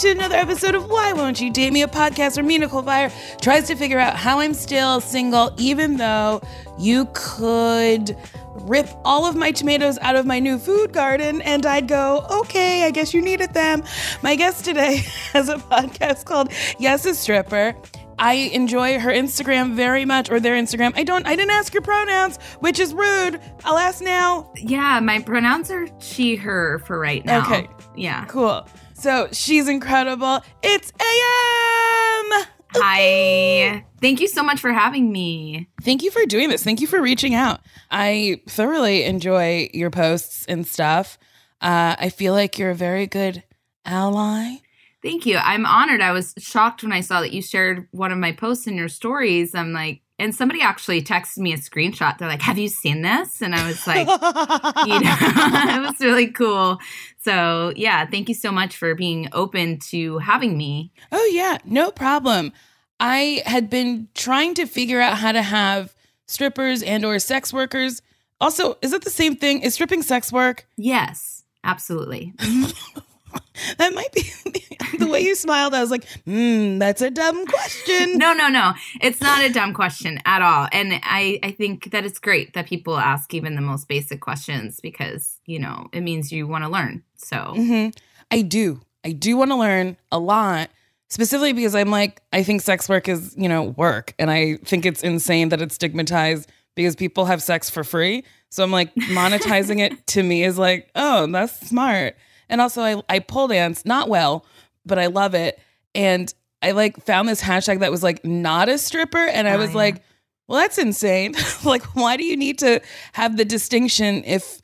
To another episode of Why Won't You Date Me, a podcast where me, Nicole Byer, tries to figure out how I'm still single, even though you could rip all of my tomatoes out of my new food garden and I'd go, okay, I guess you needed them. My guest today has a podcast called Yes, a Stripper. I enjoy her Instagram very much, or their Instagram. I don't, I didn't ask your pronouns, which is rude. I'll ask now. Yeah, my pronouns are she, her for right now. Okay. Yeah. Cool. So she's incredible. It's AM. Hi. Thank you so much for having me. Thank you for doing this. Thank you for reaching out. I thoroughly enjoy your posts and stuff. Uh, I feel like you're a very good ally. Thank you. I'm honored. I was shocked when I saw that you shared one of my posts in your stories. I'm like, and somebody actually texted me a screenshot. They're like, "Have you seen this?" And I was like, you know, it was really cool. So yeah, thank you so much for being open to having me. oh yeah, no problem. I had been trying to figure out how to have strippers and or sex workers. Also, is it the same thing? Is stripping sex work? Yes, absolutely. Mm-hmm. That might be the way you smiled. I was like, hmm, that's a dumb question. no, no, no. It's not a dumb question at all. And I, I think that it's great that people ask even the most basic questions because, you know, it means you want to learn. So, hmm I do. I do want to learn a lot, specifically because I'm like, I think sex work is, you know, work. And I think it's insane that it's stigmatized because people have sex for free. So I'm like, monetizing it to me is like, oh, that's smart. And also, I, I pole dance, not well, but I love it. And I like found this hashtag that was like, not a stripper. And I Oh, was yeah. like, well, that's insane. like, why do you need to have the distinction if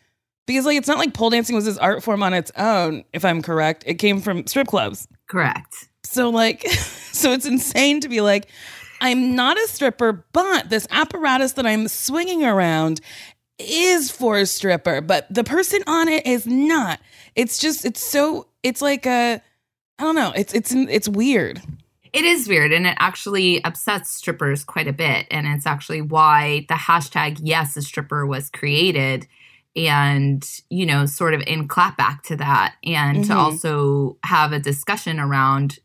because like it's not like pole dancing was this art form on its own, if I'm correct. It came from strip clubs. correct. So like so it's insane to be like I'm not a stripper, but this apparatus that I'm swinging around is for a stripper, but the person on it is not. It's just it's so it's like a I don't know. It's it's it's weird. It is weird and it actually upsets strippers quite a bit. And it's actually why the hashtag yes, a stripper was created and, you know, sort of in clapback to that and to Mhm. also have a discussion around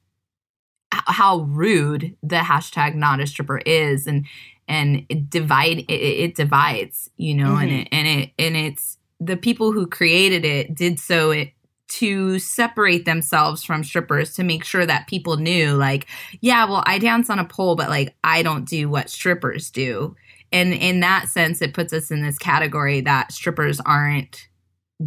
how rude the hashtag not a stripper is and and it divide it, it divides you know and Mhm. it and it and it's the people who created it did so it to separate themselves from strippers to make sure that people knew like yeah well i dance on a pole but like i don't do what strippers do. And in that sense it puts us in this category that strippers aren't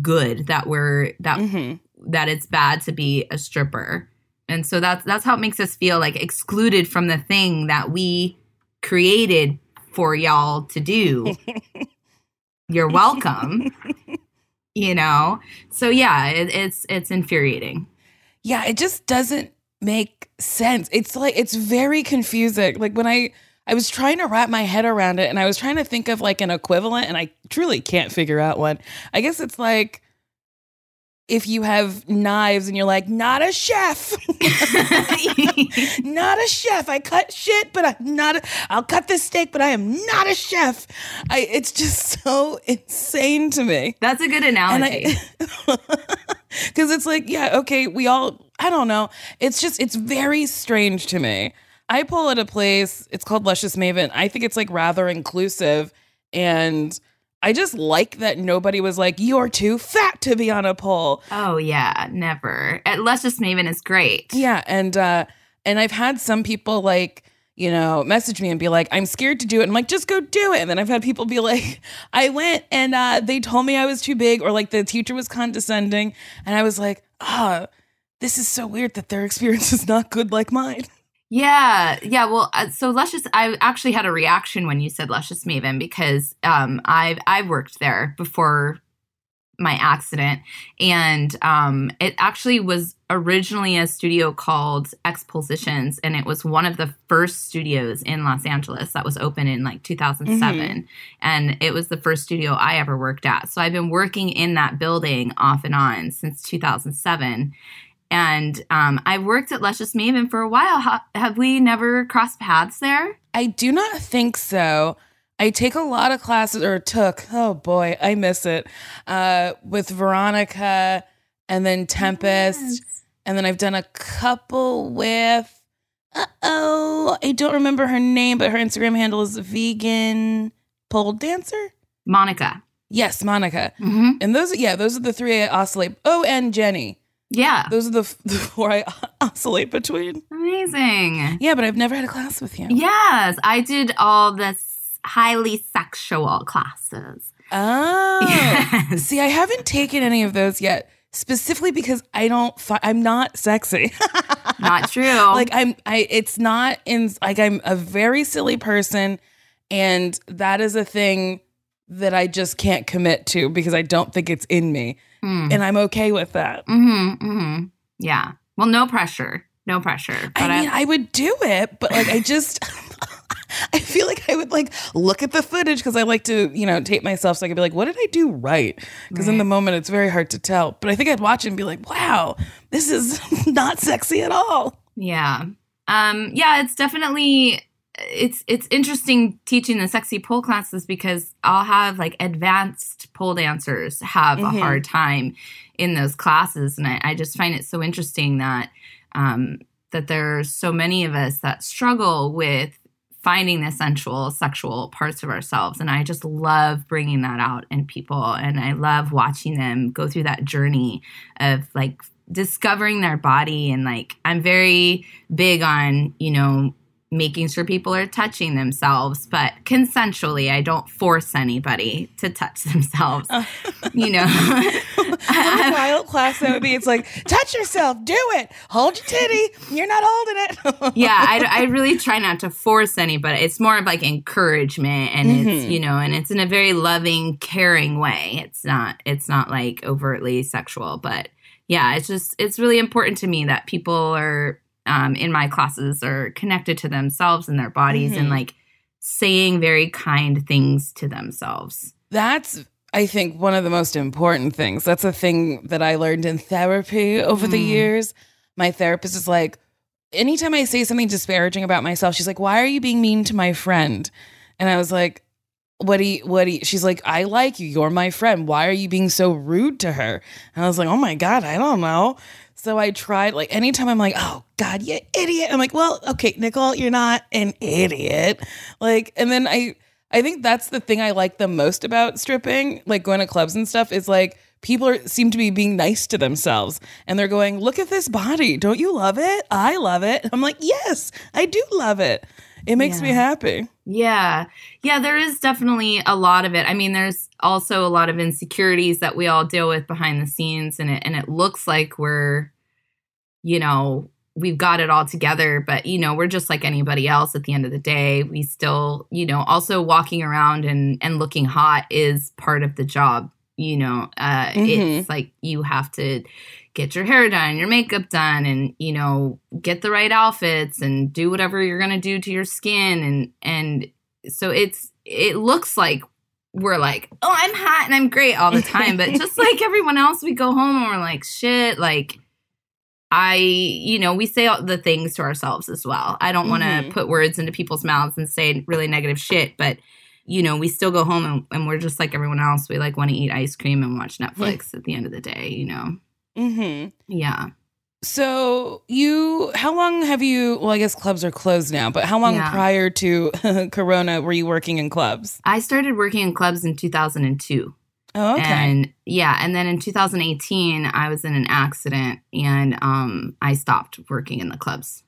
good that we're that Mhm. that it's bad to be a stripper. And so that's that's how it makes us feel like excluded from the thing that we created for y'all to do. You're welcome you know so yeah it, it's it's infuriating Yeah, it just doesn't make sense. It's like it's very confusing. Like when I I was trying to wrap my head around it and I was trying to think of like an equivalent and I truly can't figure out one. I guess it's like if you have knives and you're like, not a chef. not a chef. I cut shit, but I'm not. A, I'll cut this steak, but I am not a chef. I. It's just so insane to me. that's a good analogy because it's like, yeah, okay, we all. I don't know. It's just, it's very strange to me. I pull at a place. It's called Luscious Maven. I think it's like rather inclusive, and I just like that nobody was like, "You're too fat to be on a pole." oh yeah never at luscious maven is great Yeah, and uh and I've had some people like, you know, message me and be like, "I'm scared to do it." I'm like, "Just go do it." And then I've had people be like, "I went and uh they told me I was too big or like the teacher was condescending." And I was like, "Ah, this is so weird that their experience is not good like mine." Yeah, yeah. Well, uh, so luscious. I actually had a reaction when you said luscious maven because um, I've I've worked there before my accident, and um, it actually was originally a studio called Expositions, and it was one of the first studios in Los Angeles that was open in like 2007, and it was the first studio I ever worked at. So I've been working in that building off and on since 2007 and um, I worked at Luscious Maven for a while. Ha- have we never crossed paths there? I do not think so. I take a lot of classes or took, oh boy, I miss it. Uh with Veronica and then Tempest. And then I've done a couple with uh oh, I don't remember her name, but her Instagram handle is vegan pole dancer. Monica. Yes, Monica. hmm And those, yeah, those are the three I oscillate. Oh, and Jenny. Yeah. Those are the, f- the four I oscillate between. Amazing. Yeah, but I've never had a class with you. Yes, I did all the s- highly sexual classes. Oh, Yes. see, I haven't taken any of those yet, specifically because I don't. Fi- I'm not sexy. Not true. like I'm. I. It's not in. Like I'm a very silly person, and that is a thing that I just can't commit to because I don't think it's in me, Hmm. and I'm okay with that. Mm-hmm, mm-hmm. Yeah. Well, no pressure. No pressure. But I mean, I would do it, but like I just. I feel like I would like look at the footage because I like to, you know, tape myself so I could be like, what did I do right? Because in the moment it's very hard to tell. But I think I'd watch it and be like, wow, this is not sexy at all. Yeah. Um yeah, it's definitely it's it's interesting teaching the sexy pole classes because I'll have like advanced pole dancers have Mhm. a hard time in those classes. And I, I just find it so interesting that um that there's so many of us that struggle with finding the sensual sexual parts of ourselves. And i just love bringing that out in people. And i love watching them go through that journey of like discovering their body. And like i'm very big on you know making sure people are touching themselves but consensually i don't force anybody to touch themselves you know What a wild class that would be. It's like, touch yourself, do it, hold your titty. You're not holding it. yeah I, I really try not to force anybody it's more of like encouragement and it's Mhm. you know and it's in a very loving caring way it's not it's not like overtly sexual but yeah it's just it's really important to me that people are um, in my classes are connected to themselves and their bodies and Mhm. like saying very kind things to themselves That's, I think, one of the most important things. That's a thing that I learned in therapy over the Mm. years. My therapist is like, anytime I say something disparaging about myself, she's like, why are you being mean to my friend? And I was like, what do you, what do you, she's like, I like you. You're my friend. Why are you being so rude to her? And I was like, oh my God, I don't know. So I tried, like, anytime I'm like, oh God, you idiot. I'm like, well, okay, Nicole, you're not an idiot. Like, and then I, I think that's the thing I like the most about stripping, like going to clubs and stuff, is like people are, seem to be being nice to themselves and they're going, Look at this body. Don't you love it? I love it. I'm like, Yes, I do love it. It makes me happy. Yeah. Yeah, there is definitely a lot of it. I mean, there's also a lot of insecurities that we all deal with behind the scenes and it and it looks like we're you know, we've got it all together, but you know, we're just like anybody else at the end of the day. We still, you know, also walking around and and looking hot is part of the job, you know. Uh Mhm. it's like you have to get your hair done, your makeup done, and you know, get the right outfits and do whatever you're gonna do to your skin, and and so it's it looks like we're like, oh, I'm hot and I'm great all the time, but just like everyone else, we go home and we're like, shit, like. I, you know, we say all the things to ourselves as well. I don't want to Mhm. put words into people's mouths and say really negative shit, but you know, we still go home and, and we're just like everyone else. We like want to eat ice cream and watch Netflix at the end of the day, you know? hmm Yeah. So you, how long have you? Well, I guess clubs are closed now, but how long Yeah. prior to Corona were you working in clubs? I started working in clubs in 2002. Oh, okay. And yeah, and then in 2018, I was in an accident and um, I stopped working in the clubs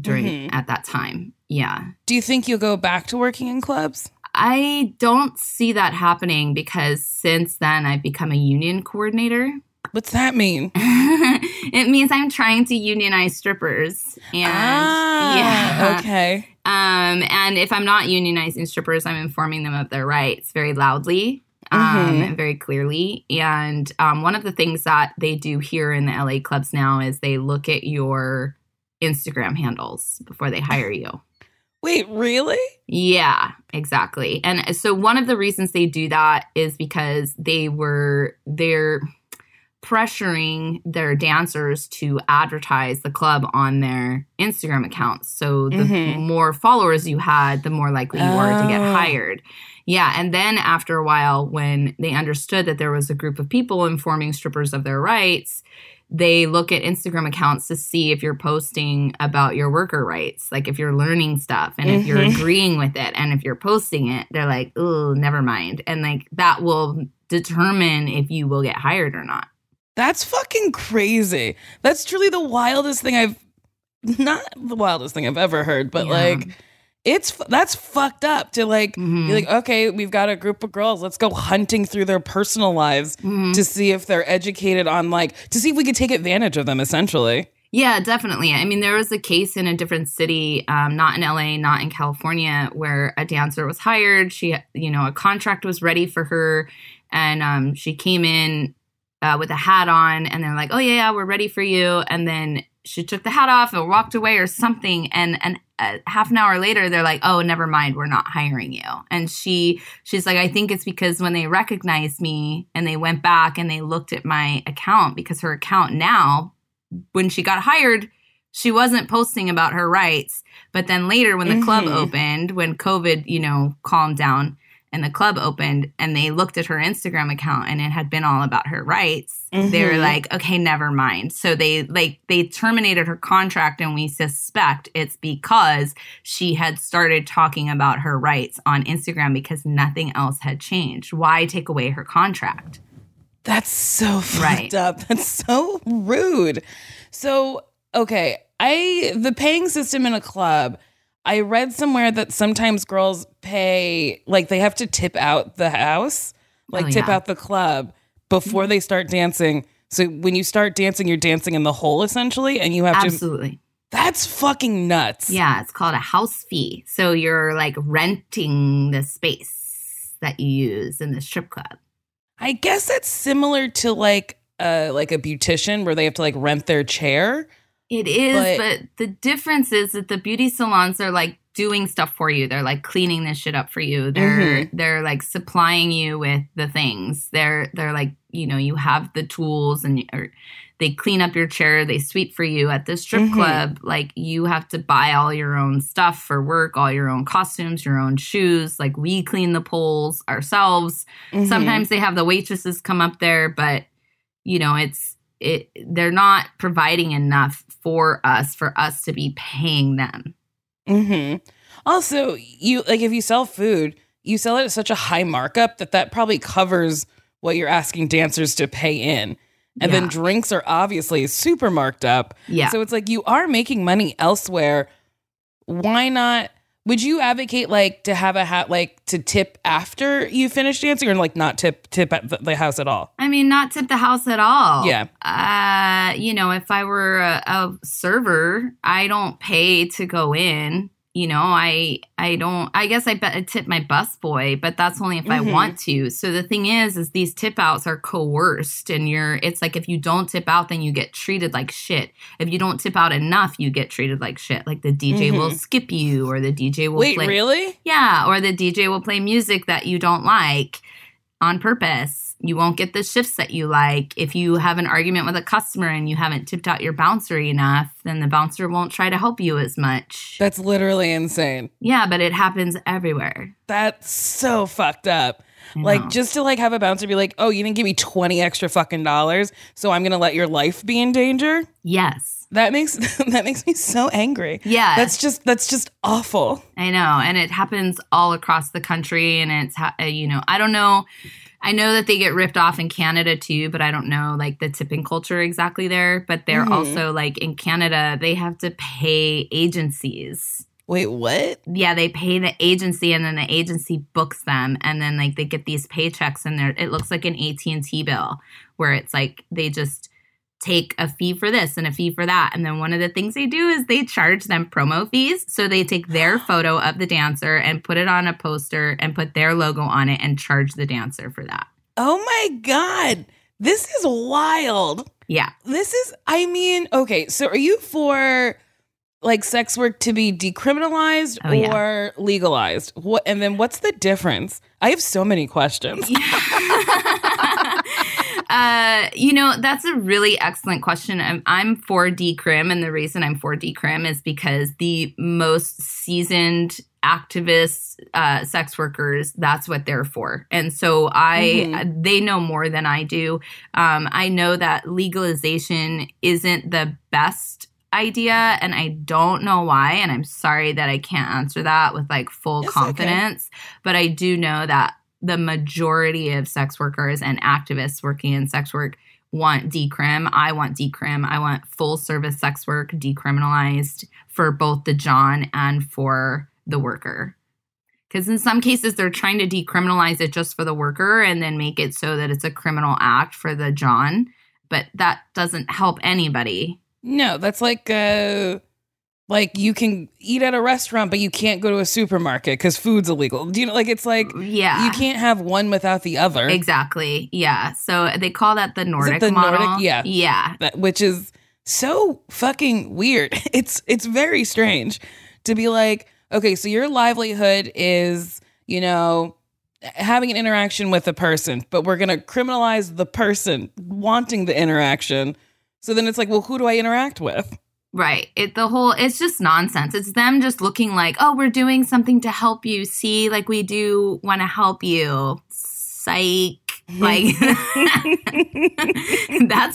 during Mhm. at that time. Yeah. Do you think you'll go back to working in clubs? I don't see that happening because since then I've become a union coordinator. What's that mean? it means I'm trying to unionize strippers. And ah, yeah. okay. Um, and if I'm not unionizing strippers, I'm informing them of their rights very loudly, um, Mhm. and very clearly. And um, one of the things that they do here in the LA clubs now is they look at your Instagram handles before they hire you. Wait, really? Yeah, exactly. And so one of the reasons they do that is because they were they're pressuring their dancers to advertise the club on their Instagram accounts. So the Mhm. more followers you had, the more likely you were to get Oh. hired. Yeah, and then after a while when they understood that there was a group of people informing strippers of their rights, they look at Instagram accounts to see if you're posting about your worker rights, like if you're learning stuff and if you're Mhm. agreeing with it and if you're posting it, they're like, "Oh, never mind." And like that will determine if you will get hired or not. That's fucking crazy. That's truly the wildest thing I've not the wildest thing I've ever heard, but Yeah. like it's that's fucked up to like Mhm. be like okay, we've got a group of girls, let's go hunting through their personal lives Mhm. to see if they're educated on like to see if we could take advantage of them essentially. Yeah, definitely. I mean, there was a case in a different city, um, not in LA, not in California, where a dancer was hired. She, you know, a contract was ready for her, and um, she came in uh, with a hat on, and they're like, "Oh yeah, yeah, we're ready for you." And then she took the hat off and walked away or something, and and uh, half an hour later, they're like, "Oh, never mind, we're not hiring you." And she she's like, "I think it's because when they recognized me and they went back and they looked at my account because her account now." when she got hired, she wasn't posting about her rights. But then later, when the club Mhm. opened, when COVID, you know, calmed down and the club opened and they looked at her Instagram account and it had been all about her rights, they were Mhm. like, okay, never mind. So they like they terminated her contract and we suspect it's because she had started talking about her rights on Instagram because nothing else had changed. Why take away her contract? That's so fucked up. That's so rude. So, okay, I the paying system in a club, I read somewhere that sometimes girls pay like they have to tip out the house, like Oh, tip yeah. out the club before they start dancing. So when you start dancing, you're dancing in the hole essentially, and you have to. Absolutely. That's fucking nuts. Yeah, it's called a house fee. So you're like renting the space that you use in the strip club. I guess that's similar to like uh like a beautician where they have to like rent their chair. It is, But- but, the difference is that the beauty salons are like doing stuff for you. They're like cleaning this shit up for you. They're they're like supplying you with the things. They're they're like you know you have the tools and or they clean up your chair. They sweep for you at the strip Mhm. club. Like you have to buy all your own stuff for work, all your own costumes, your own shoes. Like we clean the poles ourselves. Mhm. Sometimes they have the waitresses come up there, but you know, it's it they're not providing enough for us for us to be paying them. hmm Also, you like if you sell food, you sell it at such a high markup that that probably covers what you're asking dancers to pay in. And then drinks are obviously super marked up. Yeah. So it's like you are making money elsewhere. Why not? Would you advocate like to have a hat like to tip after you finish dancing or like not tip tip at the, house at all? I mean, not tip the house at all. Yeah. Uh, you know, if I were a, a server, I don't pay to go in. You know, I I don't. I guess I bet I tip my busboy, but that's only if I Mhm. want to. So the thing is, is these tip outs are coerced, and you're. It's like if you don't tip out, then you get treated like shit. If you don't tip out enough, you get treated like shit. Like the DJ will Mhm. skip you, or the DJ will Wait, play. really? Yeah, or the DJ will play music that you don't like on purpose. You won't get the shifts that you like. If you have an argument with a customer and you haven't tipped out your bouncer enough, then the bouncer won't try to help you as much. That's literally insane. yeah, but it happens everywhere. That's so fucked up. Like just to like have a bouncer be like, "Oh, you didn't give me 20 extra fucking dollars, so I'm going to let your life be in danger." yes. That makes that makes me so angry. Yeah. That's just that's just awful. I know, and it happens all across the country, and it's uh, you know I don't know. I know that they get ripped off in Canada too, but I don't know like the tipping culture exactly there. But they're Mhm. also like in Canada, they have to pay agencies. Wait, what? Yeah, they pay the agency, and then the agency books them, and then like they get these paychecks, and there it looks like an AT and T bill where it's like they just take a fee for this and a fee for that. And then one of the things they do is they charge them promo fees. So they take their photo of the dancer and put it on a poster and put their logo on it and charge the dancer for that. Oh my god. This is wild. Yeah. This is I mean, okay, so are you for like sex work to be decriminalized Oh, yeah. or legalized? What and then what's the difference? I have so many questions. uh, you know, that's a really excellent question. I'm, I'm for decrim, and the reason I'm for decrim is because the most seasoned activists, uh, sex workers, that's what they're for. And so I, they know more than I do. Um, I know that legalization isn't the best idea and I don't know why and I'm sorry that I can't answer that with like full It's okay. confidence but I do know that the majority of sex workers and activists working in sex work want decrim. I want decrim. I want full service sex work decriminalized for both the John and for the worker. Because in some cases, they're trying to decriminalize it just for the worker and then make it so that it's a criminal act for the John. But that doesn't help anybody. No, that's like uh like you can eat at a restaurant but you can't go to a supermarket cuz food's illegal. Do you know like it's like Yeah. you can't have one without the other. Exactly. Yeah. So they call that the Nordic the model. Nordic? Yeah. Yeah. that, which is so fucking weird. It's it's very strange to be like, okay, so your livelihood is, you know, having an interaction with a person, but we're going to criminalize the person wanting the interaction. So then it's like, well, who do I interact with? Right. It the whole it's just nonsense. It's them just looking like, "Oh, we're doing something to help you. See, like we do want to help you." Psych. Like That's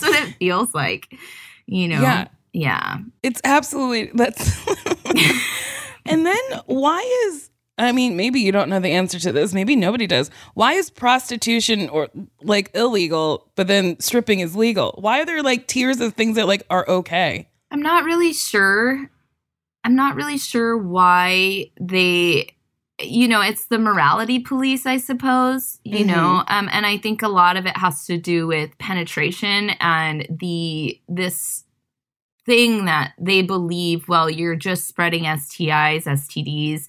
what it feels like. You know. Yeah. Yeah. It's absolutely that's And then why is I mean, maybe you don't know the answer to this. Maybe nobody does. Why is prostitution or like illegal, but then stripping is legal? Why are there like tiers of things that like are okay? I'm not really sure. I'm not really sure why they you know, it's the morality police, I suppose, you Mhm. know. Um and I think a lot of it has to do with penetration and the this thing that they believe, well, you're just spreading STIs, STDs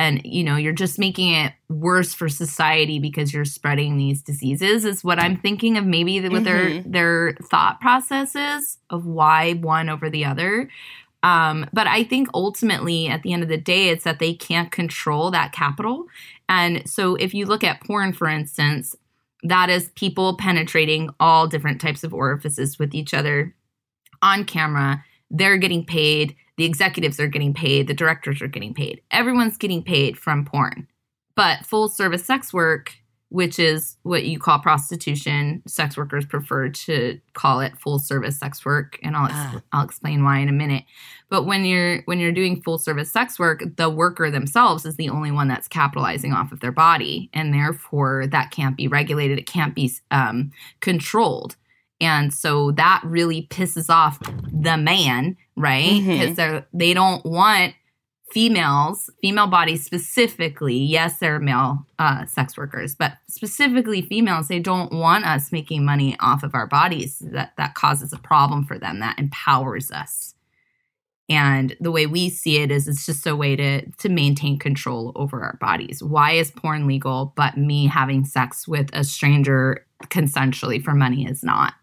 and you know, you're just making it worse for society because you're spreading these diseases is what I'm thinking of maybe what their their thought processes of why one over the other. Um, but I think ultimately, at the end of the day, it's that they can't control that capital. And so, if you look at porn, for instance, that is people penetrating all different types of orifices with each other on camera. They're getting paid. The executives are getting paid. The directors are getting paid. Everyone's getting paid from porn. But full service sex work, which is what you call prostitution. Sex workers prefer to call it full service sex work, and I'll Ah. I'll explain why in a minute. But when you're when you're doing full service sex work, the worker themselves is the only one that's capitalizing off of their body, and therefore that can't be regulated. It can't be um, controlled. And so that really pisses off the man, right? Because they're they don't want females, female bodies specifically. Yes, there are male uh, sex workers, but specifically females. They don't want us making money off of our bodies. That that causes a problem for them. That empowers us. And the way we see it is, it's just a way to to maintain control over our bodies. Why is porn legal, but me having sex with a stranger consensually for money is not?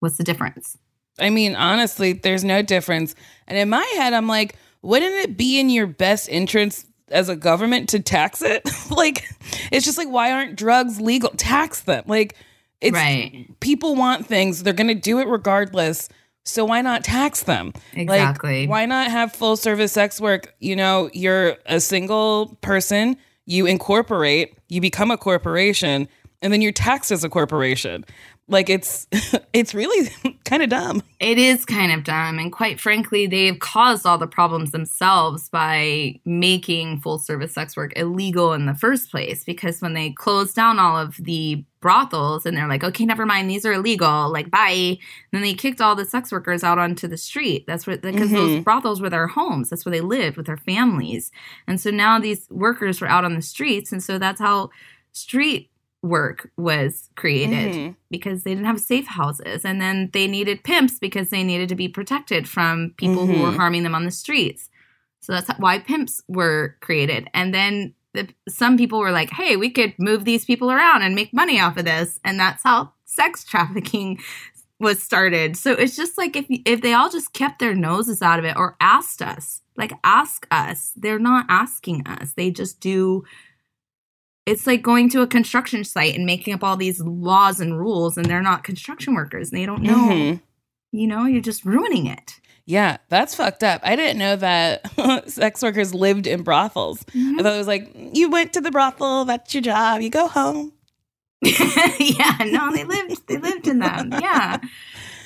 What's the difference? I mean, honestly, there's no difference. And in my head, I'm like, wouldn't it be in your best interest as a government to tax it? like, it's just like, why aren't drugs legal? Tax them. Like, it's right. people want things, they're going to do it regardless. So why not tax them? Exactly. Like, why not have full service sex work? You know, you're a single person, you incorporate, you become a corporation, and then you're taxed as a corporation. Like it's it's really kind of dumb. It is kind of dumb. And quite frankly, they've caused all the problems themselves by making full service sex work illegal in the first place. Because when they closed down all of the brothels and they're like, okay, never mind, these are illegal, like, bye. then they kicked all the sex workers out onto the street. That's what, because those Mhm. brothels were their homes. That's where they lived with their families. And so now these workers were out on the streets. And so that's how street work was created Mhm. because they didn't have safe houses. And then they needed pimps because they needed to be protected from people who were Mhm. harming them on the streets. So that's why pimps were created. And then the, some people were like hey we could move these people around and make money off of this. And that's how sex trafficking was started. So it's just like if if they all just kept their noses out of it or asked us like ask us. They're not asking us. They just do it's like going to a construction site and making up all these laws and rules and they're not construction workers and they don't know Mhm. you know you're just ruining it Yeah, that's fucked up. I didn't know that sex workers lived in brothels. I thought it was like you went to the brothel, that's your job. You go home. yeah no they lived they lived in them yeah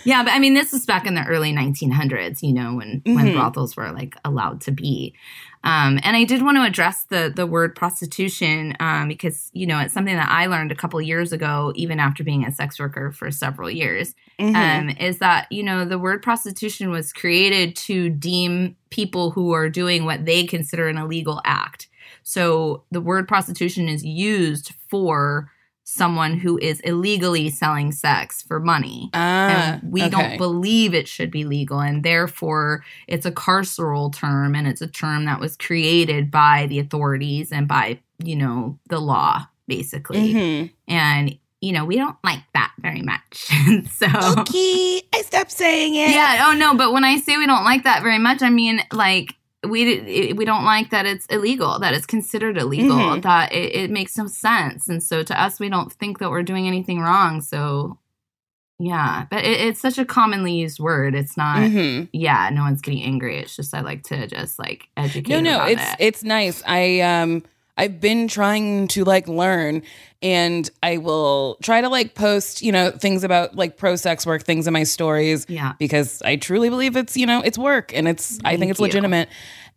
yeah but i mean this is back in the early 1900s you know when when Mhm. brothels were like allowed to be um, and i did want to address the the word prostitution um, because you know it's something that i learned a couple years ago even after being a sex worker for several years Mhm. um, is that you know the word prostitution was created to deem people who are doing what they consider an illegal act. So the word prostitution is used for someone who is illegally selling sex for money. ah, and we okay. don't believe it should be legal, and therefore it's a carceral term, and it's a term that was created by the authorities and by you know the law, basically Mhm. and you know we don't like that very much so Okay, I stopped saying it. yeah oh no but when i say we don't like that very much i mean like we we don't like that it's illegal that it's considered illegal Mhm. that it, it makes no sense and so to us we don't think that we're doing anything wrong so yeah but it, it's such a commonly used word it's not Mhm. yeah no one's getting angry it's just i like to just like educate No, no, it's it. it's nice. I um I've been trying to like learn and I will try to like post, you know, things about like pro sex work things in my stories yeah because I truly believe it's, you know, it's work and it's I think it's you. legitimate.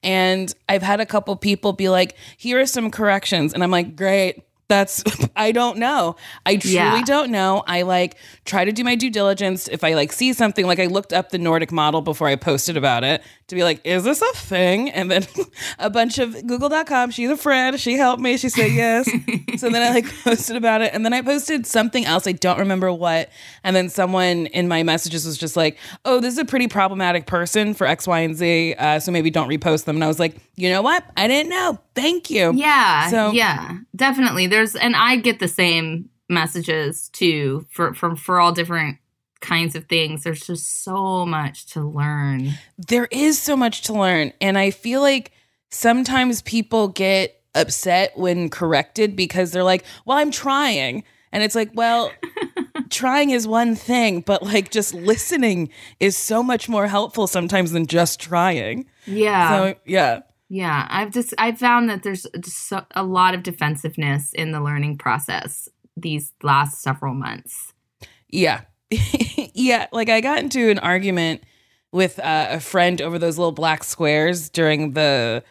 And I've had a couple people be like, "Here are some corrections." And I'm like, "Great. That's I don't know. I truly Yeah. don't know. I like try to do my due diligence. If I like see something, like I looked up the Nordic model before I posted about it to be like, is this a thing? And then a bunch of Google.com. She's a friend. She helped me. She said yes. so then I like posted about it, and then I posted something else. I don't remember what. And then someone in my messages was just like, "Oh, this is a pretty problematic person for X, Y, and Z. Uh, so maybe don't repost them." And I was like, "You know what? I didn't know. Thank you." Yeah. So- yeah, definitely. There's and I get the same messages too for from for all different kinds of things. There's just so much to learn. there is so much to learn and i feel like sometimes people get upset when corrected because they're like well i'm trying and it's like well trying is one thing but like just listening is so much more helpful sometimes than just trying Yeah. so yeah Yeah, I've just I've found that there's just so, a lot of defensiveness in the learning process these last several months. Yeah. yeah. Like I got into an argument with uh, a friend over those little black squares during the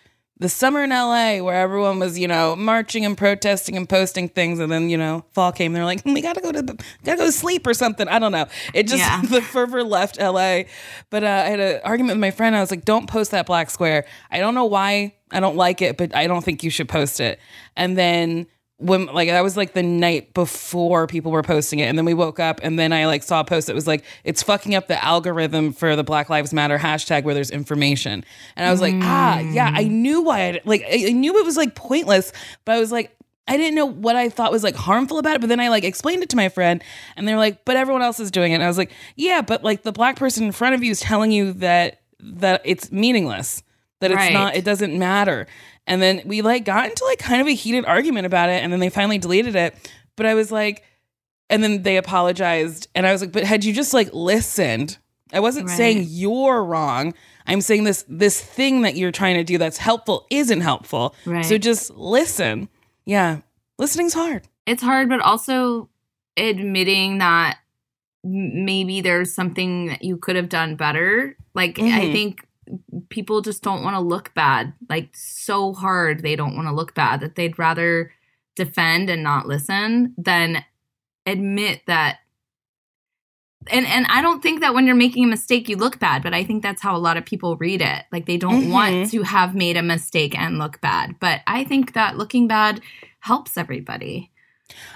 the summer in LA where everyone was, you know, marching and protesting and posting things and then, you know, fall came. They're like, we gotta go to gotta go to sleep or something. I don't know. It just Yeah. the fervor left LA. But uh, I had an argument with my friend. I was like, don't post that black square. I don't know why I don't like it, but I don't think you should post it. And then when like that was like the night before people were posting it. And then we woke up and then i like saw a post that was like it's fucking up the algorithm for the black lives matter hashtag where there's information. And i was like ah yeah i knew why i like I, I knew it was like pointless but i was like I didn't know what I thought was like harmful about it, but then I like explained it to my friend and they were like, but everyone else is doing it. And I was like, yeah, but like the black person in front of you is telling you that that it's meaningless, that it's Right. not, it doesn't matter. And then we like got into like kind of a heated argument about it, and then they finally deleted it. But I was like, and then they apologized, and I was like, but had you just like listened, I wasn't Right. saying you're wrong. I'm saying this this thing that you're trying to do that's helpful isn't helpful. Right. So just listen. Yeah, listening's hard. It's hard, but also admitting that maybe there's something that you could have done better. Like I Mhm. think people just don't want to look bad. Like so hard they don't want to look bad that they'd rather defend and not listen than admit that and and I don't think that when you're making a mistake you look bad, but I think that's how a lot of people read it. Like they don't Mhm. want to have made a mistake and look bad. But I think that looking bad helps everybody.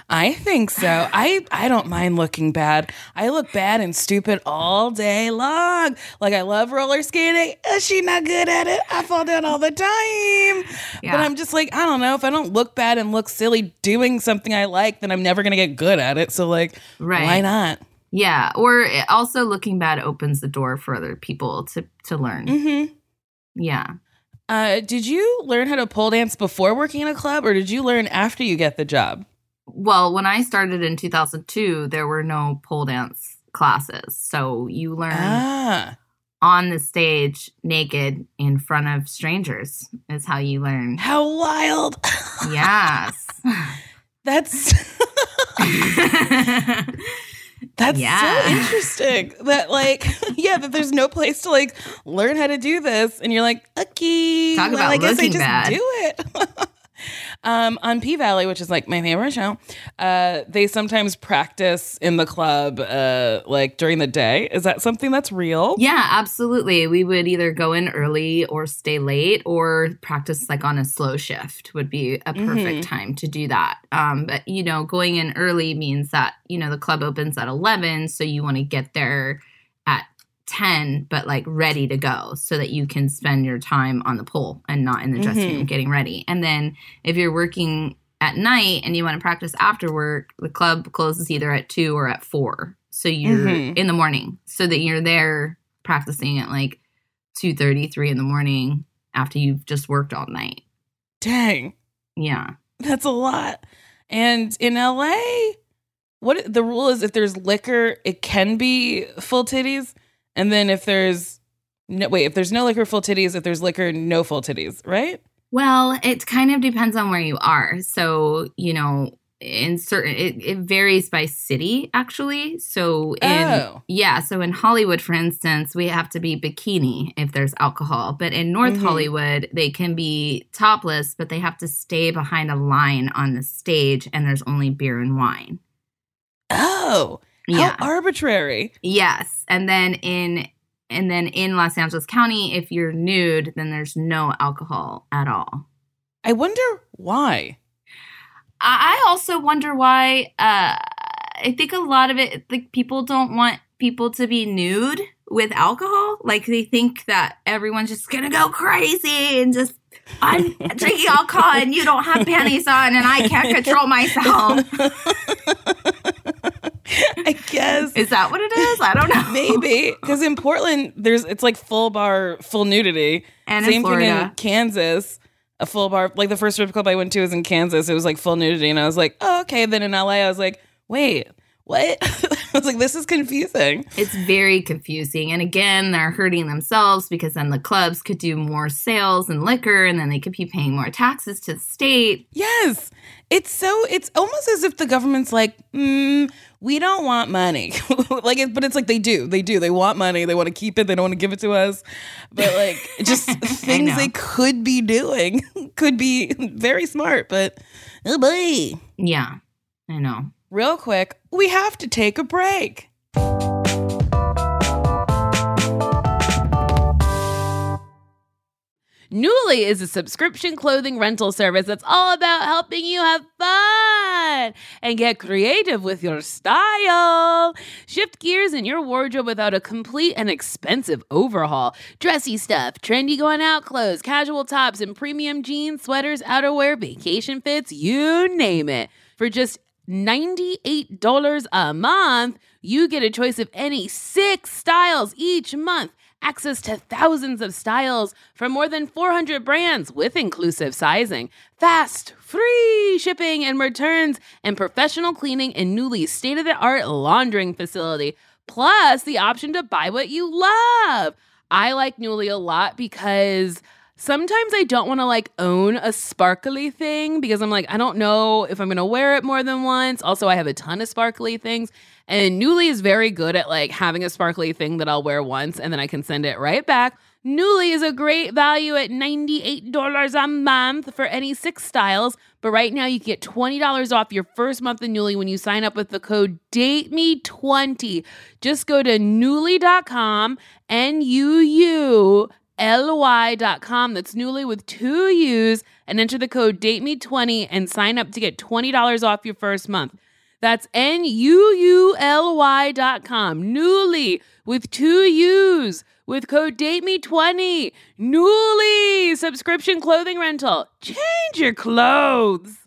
I think so. I I don't mind looking bad. I look bad and stupid all day long. Like I love roller skating. Uh, she not good at it. I fall down all the time. Yeah. But I'm just like I don't know. If I don't look bad and look silly doing something I like, then I'm never gonna get good at it. So like, Right. why not? Yeah, or also looking bad opens the door for other people to to learn. Mm-hmm. Yeah. Uh, did you learn how to pole dance before working in a club, or did you learn after you get the job? Well, when I started in 2002, there were no pole dance classes. So you learn Ah, on the stage naked in front of strangers is how you learn. how wild! Yes. That's That's Yeah. so interesting. That like, yeah, that there's no place to like learn how to do this, and you're like, okay, Talk well, about I guess I looking just bad. do it. Um, on P Valley, which is like my favorite show, uh, they sometimes practice in the club, uh, like during the day. Is that something that's real? Yeah, absolutely. We would either go in early or stay late or practice like on a slow shift would be a perfect time to do that. Um, but, you know, going in early means that, you know, the club opens at 11. So you want to get there at 10, but like ready to go so that you can spend your time on the pole and not in the dressing room getting ready. And then if you're working at night and you want to practice after work, the club closes either at 2 or at 4. So you're Mhm. in the morning so that you're there practicing at like 2:30, 3 in the morning after you've just worked all night. Dang, Yeah. that's a lot. And in LA, what the rule is if there's liquor, it can be full titties. And then if there's no wait, if there's no liquor, full titties. If there's liquor, no full titties, right? Well, it kind of depends on where you are. So, you know, in certain it, it varies by city actually. So in Oh. yeah, so in Hollywood for instance, we have to be bikini if there's alcohol, but in North Mhm. Hollywood, they can be topless, but they have to stay behind a line on the stage and there's only beer and wine. Oh, Yeah. how arbitrary. Yes. And then in and then in Los Angeles County, if you're nude, then there's no alcohol at all. I wonder why. I I also wonder why uh I think a lot of it like people don't want people to be nude with alcohol. Like they think that everyone's just gonna go crazy and just I'm drinking alcohol and you don't have panties on and I can't control myself. I guess Is that what it is? I don't know. maybe because in Portland, there's it's like full bar, full nudity. And Same in Florida. thing in Kansas. A full bar, like the first strip club I went to was in Kansas. It was like full nudity, and I was like, oh, okay. Then in LA, I was like, wait, what? was like, this is confusing. It's very confusing. And again, they're hurting themselves because then the clubs could do more sales and liquor and then they could be paying more taxes to the state. Yes. It's so, it's almost as if the government's like, mm, we don't want money. like, it, but it's like they do. They do. They want money. They want to keep it. They don't want to give it to us. But like, just things they could be doing could be very smart. But oh boy. Yeah, I know. Real quick, we have to take a break. Nuuly is a subscription clothing rental service that's all about helping you have fun and get creative with your style. Shift gears in your wardrobe without a complete and expensive overhaul. Dressy stuff, trendy going out clothes, casual tops, and premium jeans, sweaters, outerwear, vacation fits, you name it. For just $98 a month, you get a choice of any six styles each month. Access to thousands of styles from more than 400 brands with inclusive sizing, fast, free shipping and returns, and professional cleaning in Nuuly's state of the art laundering facility. Plus, the option to buy what you love. I like Nuuly a lot because sometimes I don't want to like own a sparkly thing because I'm like, I don't know if I'm going to wear it more than once. Also, I have a ton of sparkly things. And Nuuly is very good at like having a sparkly thing that I'll wear once and then I can send it right back. Nuuly is a great value at $98 a month for any six styles. But right now, you can get $20 off your first month of Nuuly when you sign up with the code DATEME20. Just go to Nuuly.com, N U U ly.com that's Nuuly with two u's and enter the code dateme20 and sign up to get $20 off your first month. That's n-u-u-l-y dot com. Nuuly with two u's with code dateme20 Nuuly subscription clothing rental. Change your clothes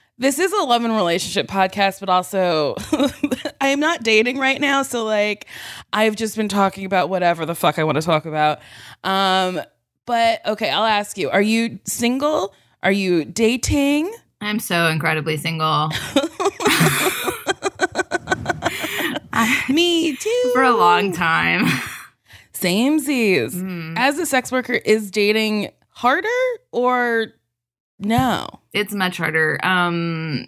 This is a love and relationship podcast, but also I am not dating right now. So, like, I've just been talking about whatever the fuck I want to talk about. Um, but okay, I'll ask you Are you single? Are you dating? I'm so incredibly single. Me too. For a long time. Same Z's. Mm. As a sex worker, is dating harder or no? It's much harder. Um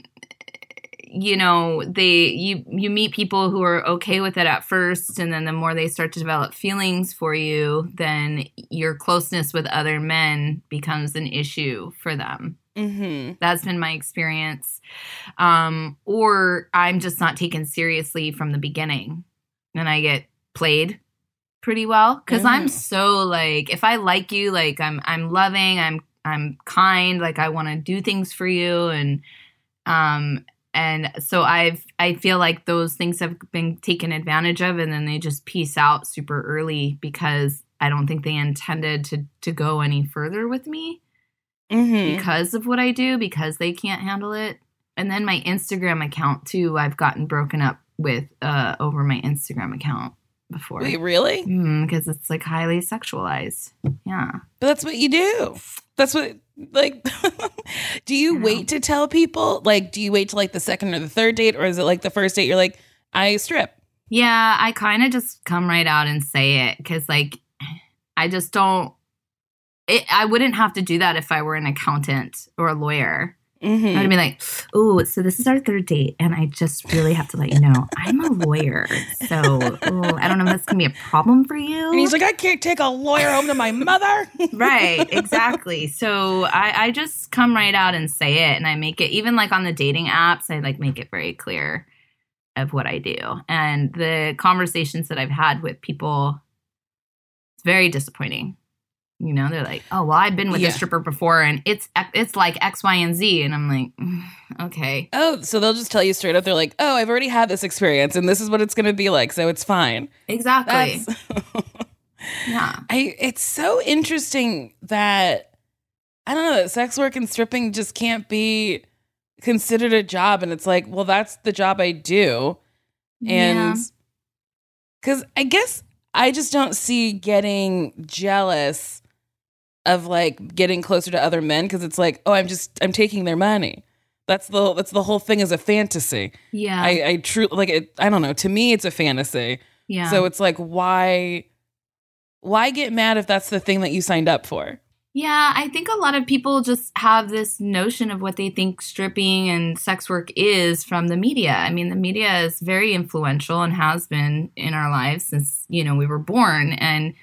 you know, they you you meet people who are okay with it at first and then the more they start to develop feelings for you, then your closeness with other men becomes an issue for them. Mm-hmm. That's been my experience. Um, or I'm just not taken seriously from the beginning and I get played pretty well because I'm Mhm. so like if I like you, like I'm I'm loving, I'm I'm kind, like I want to do things for you and um and so I've I feel like those things have been taken advantage of and then they just piece out super early because I don't think they intended to to go any further with me Mm-hmm. because of what I do because they can't handle it. And then my Instagram account too, I've gotten broken up with uh over my Instagram account before. Wait, really? Mm, because it's like highly sexualized. Yeah. But that's what you do. That's what like do you wait to tell people? Like do you wait to like the second or the third date or is it like the first date you're like I strip? Yeah, I kind of just come right out and say it because, like, I just don't. It, I wouldn't have to do that if I were an accountant or a lawyer. Mhm. I'd be like, "Oh, so this is our third date, and I just really have to let you know I'm a lawyer, so ooh, I don't know if that's gonna be a problem for you." And he's like, I can't take a lawyer home to my mother. right exactly so I, I just come right out and say it and i make it even like on the dating apps i like make it very clear of what i do and the conversations that i've had with people it's very disappointing you know they're like oh well i've been with Yeah. a stripper before and it's it's like x y and z and i'm like "Mm, okay Oh, so they'll just tell you straight up. They're like, "Oh, I've already had this experience, and this is what it's going to be like, so it's fine." exactly yeah I. It's so interesting that I don't know that sex work and stripping just can't be considered a job, and it's like, well, that's the job I do, and because I guess I just don't see getting jealous of like getting closer to other men because it's like, oh, I'm just I'm taking their money. That's the that's the whole thing is a fantasy. yeah I I truly like it. I don't know. To me, it's a fantasy. yeah So it's like, why, why get mad if that's the thing that you signed up for? Yeah, I think a lot of people just have this notion of what they think stripping and sex work is from the media. I mean, the media is very influential and has been in our lives since, you know, we were born. And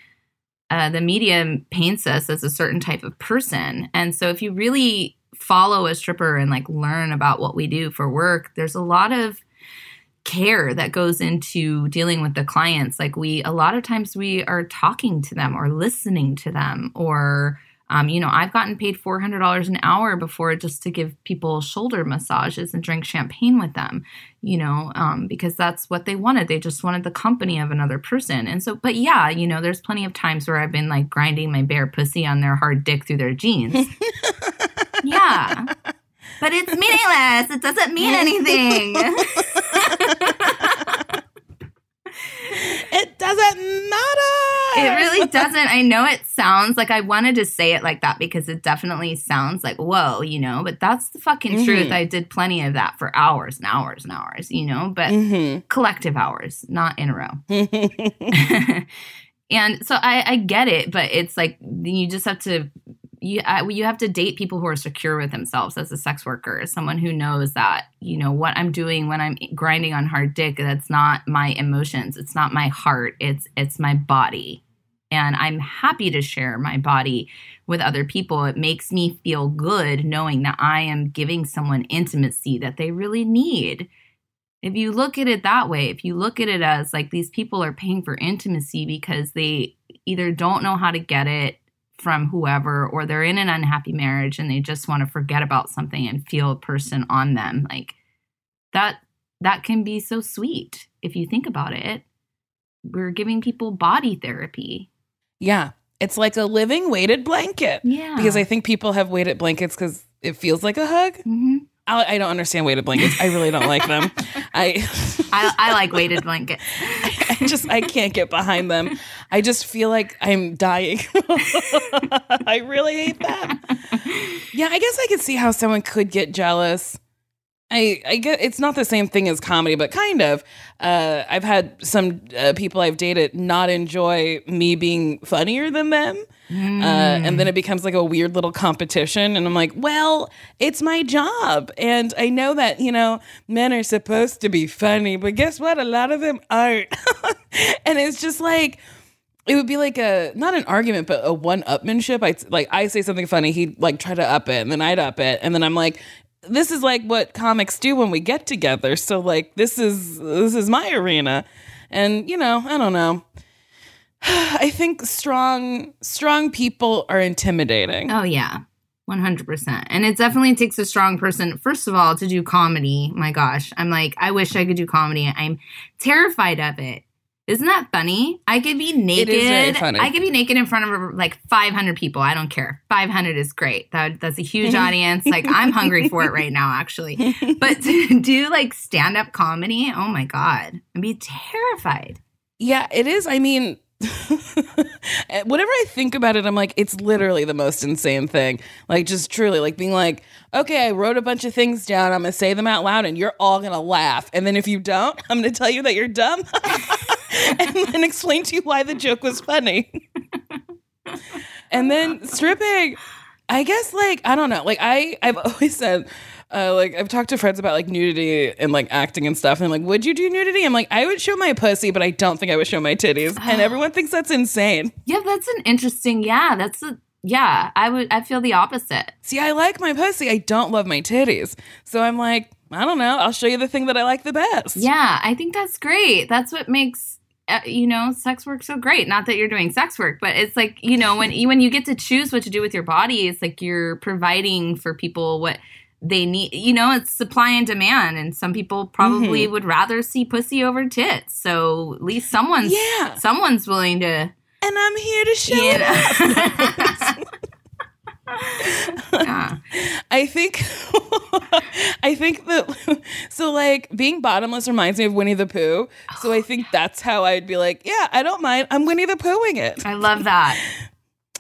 uh, the media paints us as a certain type of person. And so if you really follow a stripper and like learn about what we do for work, there's a lot of care that goes into dealing with the clients like we a lot of times we are talking to them or listening to them or Um, you know, I've gotten paid $400 an hour before just to give people shoulder massages and drink champagne with them, you know, um, because that's what they wanted. They just wanted the company of another person. And so, but yeah, you know, there's plenty of times where I've been like grinding my bare pussy on their hard dick through their jeans. yeah. But it's meaningless. It doesn't mean anything. It doesn't matter. It really doesn't. I know it sounds like I wanted to say it like that because it definitely sounds like, whoa, you know, but that's the fucking Mhm. truth. I did plenty of that for hours and hours and hours, you know, but Mhm. collective hours, not in a row. and so I, I get it, but it's like you just have to you you have to date people who are secure with themselves as a sex worker, as someone who knows that you know what I'm doing when I'm grinding on hard dick. That's not my emotions. It's not my heart. It's it's my body, and I'm happy to share my body with other people. It makes me feel good knowing that I am giving someone intimacy that they really need if you look at it that way, if you look at it as like these people are paying for intimacy because they either don't know how to get it from whoever or they're in an unhappy marriage and they just want to forget about something and feel a person on them, like that that can be so sweet if you think about it. We're giving people body therapy. yeah, it's like a living weighted blanket. Yeah. Because I think people have weighted blankets because it feels like a hug. hmm I, I don't understand weighted blankets. I really don't like them. I, I, I like weighted blankets. I just I can't get behind them. I just feel like I'm dying. I really hate them. Yeah, I guess I could see how someone could get jealous. I I get it's not the same thing as comedy, but kind of. Uh, I've had some uh, people I've dated not enjoy me being funnier than them, uh, and then it becomes like a weird little competition. And I'm like, well, it's my job, and I know that you know men are supposed to be funny, but guess what? A lot of them aren't, and it's just like it would be like a not an argument but a one upmanship i like i say something funny he'd like try to up it and then i'd up it and then i'm like this is like what comics do when we get together so like this is this is my arena and you know i don't know i think strong strong people are intimidating Oh yeah. 100%. And it definitely takes a strong person first of all to do comedy. My gosh. I'm like I wish I could do comedy. I'm terrified of it. Isn't that funny? I could be naked. is very funny. I could be naked in front of like 500 people. I don't care. 500 is great. That that's a huge audience. Like I'm hungry for it right now actually. But to do like stand-up comedy, oh my god. I'd be terrified. Yeah, it is. I mean, eh, whenever I think about it, I'm like, it's literally the most insane thing. Like, just truly, like being like, okay, I wrote a bunch of things down. I'm gonna say them out loud, and you're all gonna laugh. And then if you don't, I'm gonna tell you that you're dumb, and then explain to you why the joke was funny. and then stripping, I guess, like I don't know. Like I, I've always said. Uh, like I've talked to friends about like nudity and like acting and stuff, and I'm like, would you do nudity? I'm like, I would show my pussy, but I don't think I would show my titties, and everyone thinks that's insane. Yeah, that's an interesting. Yeah, that's a yeah, I would I feel the opposite. See, I like my pussy, I don't love my titties, so I'm like, I don't know, I'll show you the thing that I like the best. Yeah, I think that's great. That's what makes Uh, you know sex work so great. Not that you're doing sex work, but it's like you know when you, when you get to choose what to do with your body, it's like you're providing for people what they need. You know, it's supply and demand, and some people probably mm-hmm. would rather see pussy over tits. So at least someone's Yeah. someone's willing to. and I'm here to show You it. know. yeah. I think I think that so like being bottomless reminds me of Winnie the Pooh. So I think that's how I'd be like, yeah, I don't mind. I'm Winnie the Poohing it. I love that.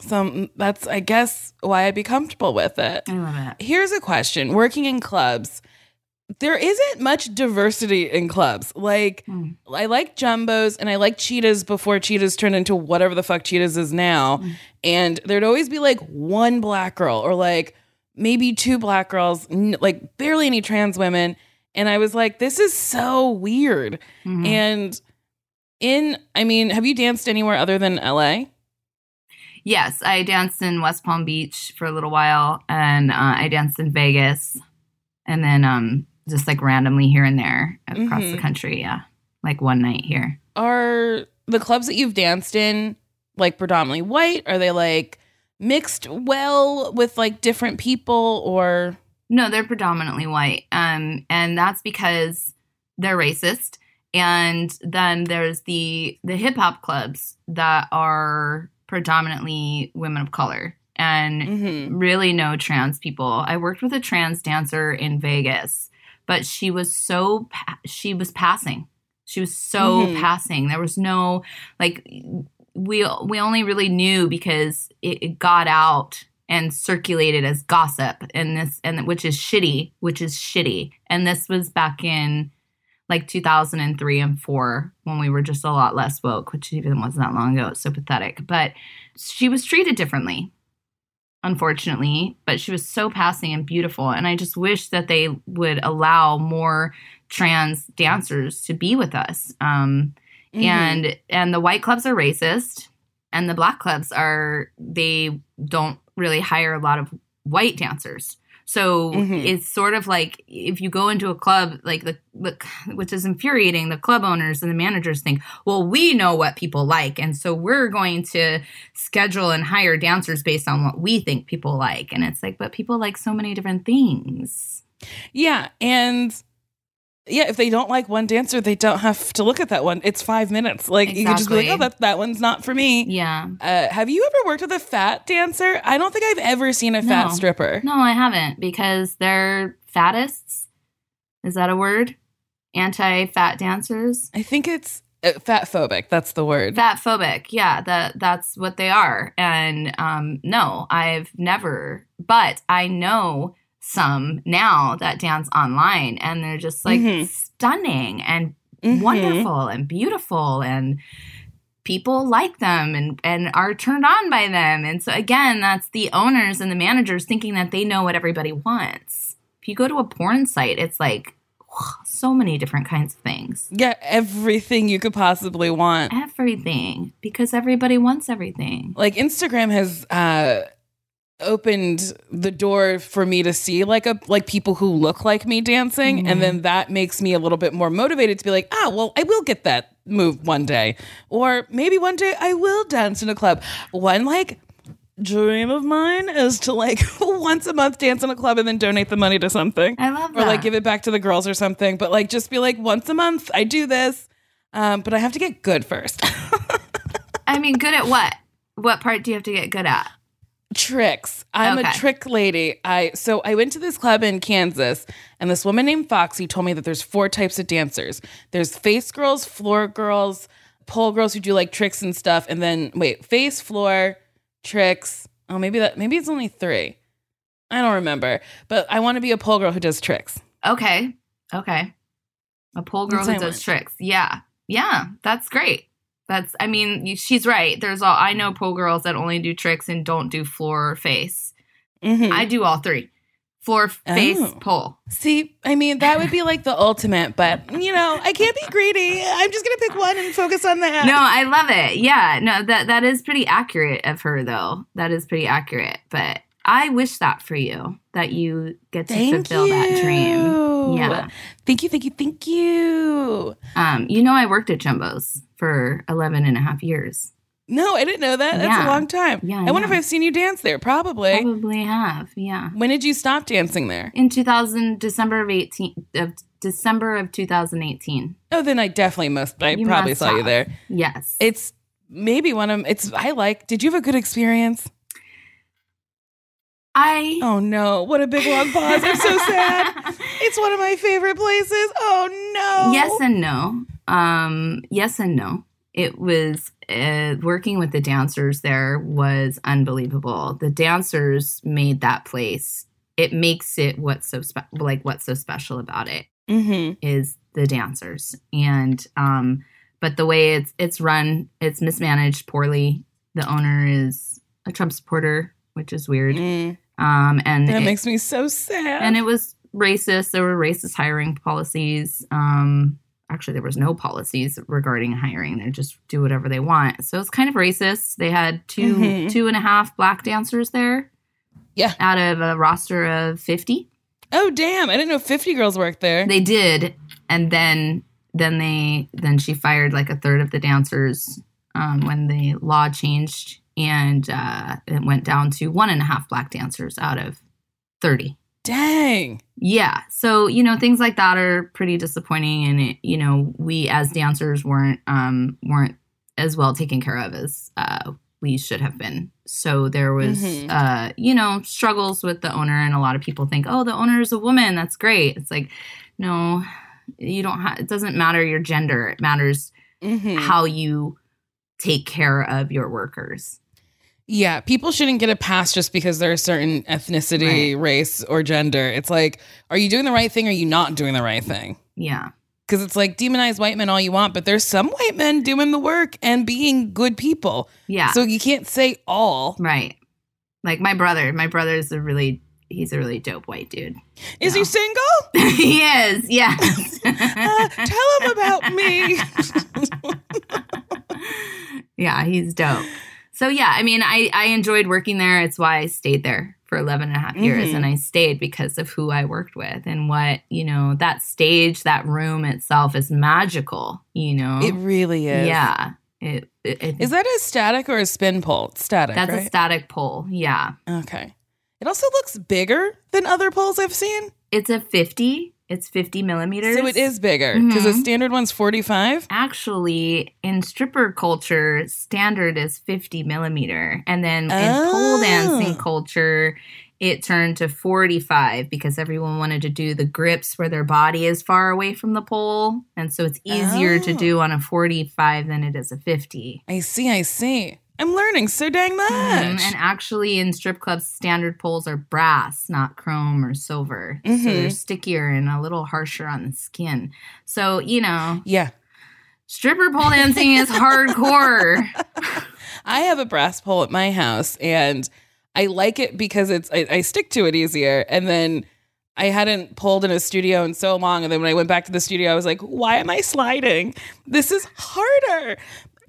So um, that's I guess why I'd be comfortable with it. I love it. Here's a question. Working in clubs, there isn't much diversity in clubs. Like Mm. I like jumbos and I like cheetahs before cheetahs turned into whatever the fuck cheetahs is now. Mm. And there'd always be like one black girl or like maybe two black girls, n- like barely any trans women. And I was like, this is so weird. Mhm. And in, I mean, have you danced anywhere other than LA? Yes, I danced in West Palm Beach for a little while, and uh, I danced in Vegas, and then um, just like randomly here and there across the Mhm. country. Yeah, like one night here. Are the clubs that you've danced in like predominantly white? Are they like mixed well with like different people or No, they're predominantly white. Um, and that's because they're racist. And then there's the the hip hop clubs that are predominantly women of color and Mhm. really no trans people. I worked with a trans dancer in Vegas, but she was so she was passing. She was so Mhm. passing. There was no like we we only really knew because it, it got out and circulated as gossip and this and which is shitty, which is shitty. And this was back in like 2003 and 4 when we were just a lot less woke, which even wasn't that long ago. It's so pathetic. But she was treated differently unfortunately, but she was so passing and beautiful. And I just wish that they would allow more trans dancers to be with us. Um, Mhm. And and the white clubs are racist, and the black clubs are they don't really hire a lot of white dancers. So Mhm. it's sort of like if you go into a club, like the, the which is infuriating. The club owners and the managers think, well, we know what people like, and so we're going to schedule and hire dancers based on what we think people like. And it's like, but people like so many different things. Yeah, and yeah, if they don't like one dancer, they don't have to look at that one. It's five minutes. Like you can just be like, "Oh, that that one's not for me." Yeah. Uh, have you ever worked with a fat dancer? I don't think I've ever seen a fat No. stripper. No, I haven't because they're fattists. Is that a word? Anti fat dancers? I think it's uh, fat phobic. That's the word. Fat phobic. Yeah, that that's what they are. And um no, I've never but I know some now that dance online and they're just like Mhm. stunning and Mhm. wonderful and beautiful and people like them and and are turned on by them and so again that's the owners and the managers thinking that they know what everybody wants if you go to a porn site it's like so many different kinds of things Yeah, everything you could possibly want. everything because everybody wants everything Like Instagram has uh opened the door for me to see like a like people who look like me dancing Mm-hmm. and then that makes me a little bit more motivated to be like, "Ah, well, I will get that move one day." Or maybe one day I will dance in a club. One like dream of mine is to like once a month dance in a club and then donate the money to something. i love or like give it back to the girls or something. But like just be like once a month I do this, um, but I have to get good first. i mean good at what what part do you have to get good at tricks. I'm a trick lady. I so I went to this club in Kansas, and this woman named Foxy told me that there's four types of dancers. There's face girls, floor girls, pole girls who do like tricks and stuff, and then wait, face, floor, tricks. Oh, maybe that maybe it's only three. I don't remember, but I want to be a pole girl who does tricks. okay okay a pole girl That's who does tricks yeah yeah that's great that's i mean you- she's right there's all i know pole girls that only do tricks and don't do floor or face Mhm. i do all three floor face Oh. pole See, I mean, that would be like the ultimate, but you know, I can't be greedy. I'm just gonna pick one and focus on that. no i love it yeah no that that is pretty accurate of her though that is pretty accurate but i wish that for you that you get to Thank fulfill that dream you. yeah Thank you, thank you, thank you. um you know i worked at jumbo's for 11 and a half years No, I didn't know that. That's Yeah. a long time. Yeah, I, I wonder if. I've seen you dance there. Probably. probably have yeah When did you stop dancing there? in 2000 december of 18 of december of 2018 Oh, then I definitely must. I You probably must saw you there. yes It's maybe one of it's. I like. Did you have a good experience? I Oh no! What a big long pause. I'm so sad. It's one of my favorite places. Oh no! yes and no um yes and no it was uh, working with the dancers there was unbelievable the dancers made that place it makes it what's so spe- like what's so special about it Mm-hmm. is the dancers and um but the way it's it's run it's mismanaged poorly the owner is a trump supporter which is weird Mm, um and that it- makes me so sad. and it was racist there were racist hiring policies um actually there was no policies regarding hiring they just do whatever they want so it's kind of racist they had 2 Mhm. two and a half black dancers there Yeah. out of a roster of 50 oh damn! I didn't know 50 girls worked there. they did and then then they then she fired like a third of the dancers um, when the law changed and uh, it went down to one and a half black dancers out of 30. Dang. Yeah. So, you know, things like that are pretty disappointing and it, you know, we as dancers weren't um weren't as well taken care of as uh we should have been. So there was Mhm. uh you know, struggles with the owner and a lot of people think, "Oh, the owner is a woman. That's great." It's like, no, you don't have it doesn't matter your gender. It matters Mhm. how you take care of your workers. Yeah, people shouldn't get a pass just because they're a certain ethnicity, race, or gender. It's like, are you doing the right thing or are you not doing the right thing? Yeah. Because it's like demonize white men all you want, but there's some white men doing the work and being good people. Yeah. So you can't say all. right. Like my brother, my brother is a really he's a really dope white dude. Is he single? he is, Yeah. Uh, tell him about me. yeah, he's dope. So yeah, I mean, I I enjoyed working there. It's why I stayed there for 11 and a half years Mhm. and I stayed because of who I worked with and what, you know, that stage, that room itself is magical, you know. it really is. Yeah. It, it, it- Is that a static or a spin pole? Static. that's right? a static pole. Yeah. Okay. It also looks bigger than other poles I've seen. It's a 50. It's 50 millimeters. So it is bigger because the Mhm. standard one's 45. Actually, in stripper culture, standard is 50 millimeter. And then in pole Oh. dancing culture, it turned to 45 because everyone wanted to do the grips where their body is far away from the pole. And so it's easier to Oh. do on a 45 than it is a 50. I see, I see. I'm learning so dang much. Mhm. And actually, in strip clubs, standard poles are brass, not chrome or silver. So Mhm. they're stickier and a little harsher on the skin. So, you know, yeah. stripper pole dancing is hardcore. I have a brass pole at my house and I like it because it's I, I stick to it easier. And then I hadn't pulled in a studio in so long. And then when I went back to the studio, I was like, why am I sliding? This is harder.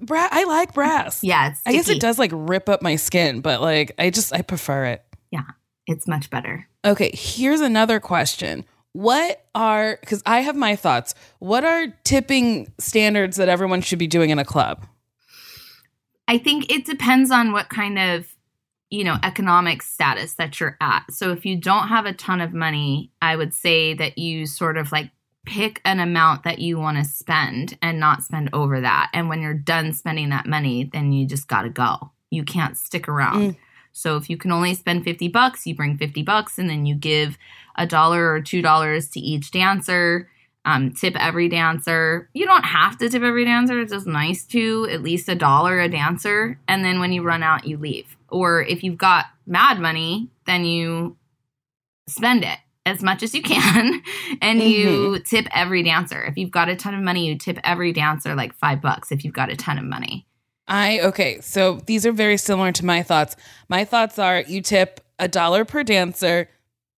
Bra- I like brass. Yeah, I guess it does like rip up my skin, but like I just I prefer it. Yeah, it's much better. Okay, here's another question. What are because I have my thoughts. What are tipping standards that everyone should be doing in a club? I think it depends on what kind of, you know, economic status that you're at. So if you don't have a ton of money, I would say that you sort of like pick an amount that you want to spend and not spend over that. And when you're done spending that money, then you just got to go. You can't stick around. Mm. So if you can only spend 50 bucks, you bring 50 bucks and then you give a dollar or two dollars to each dancer. Um, tip every dancer. You don't have to tip every dancer. It's just nice to at least a dollar a dancer. And then when you run out, you leave. Or if you've got mad money, then you spend it as much as you can and you tip every dancer. If you've got a ton of money, you tip every dancer like five bucks if you've got a ton of money. I okay, so these are very similar to my thoughts. My thoughts are you tip a dollar per dancer,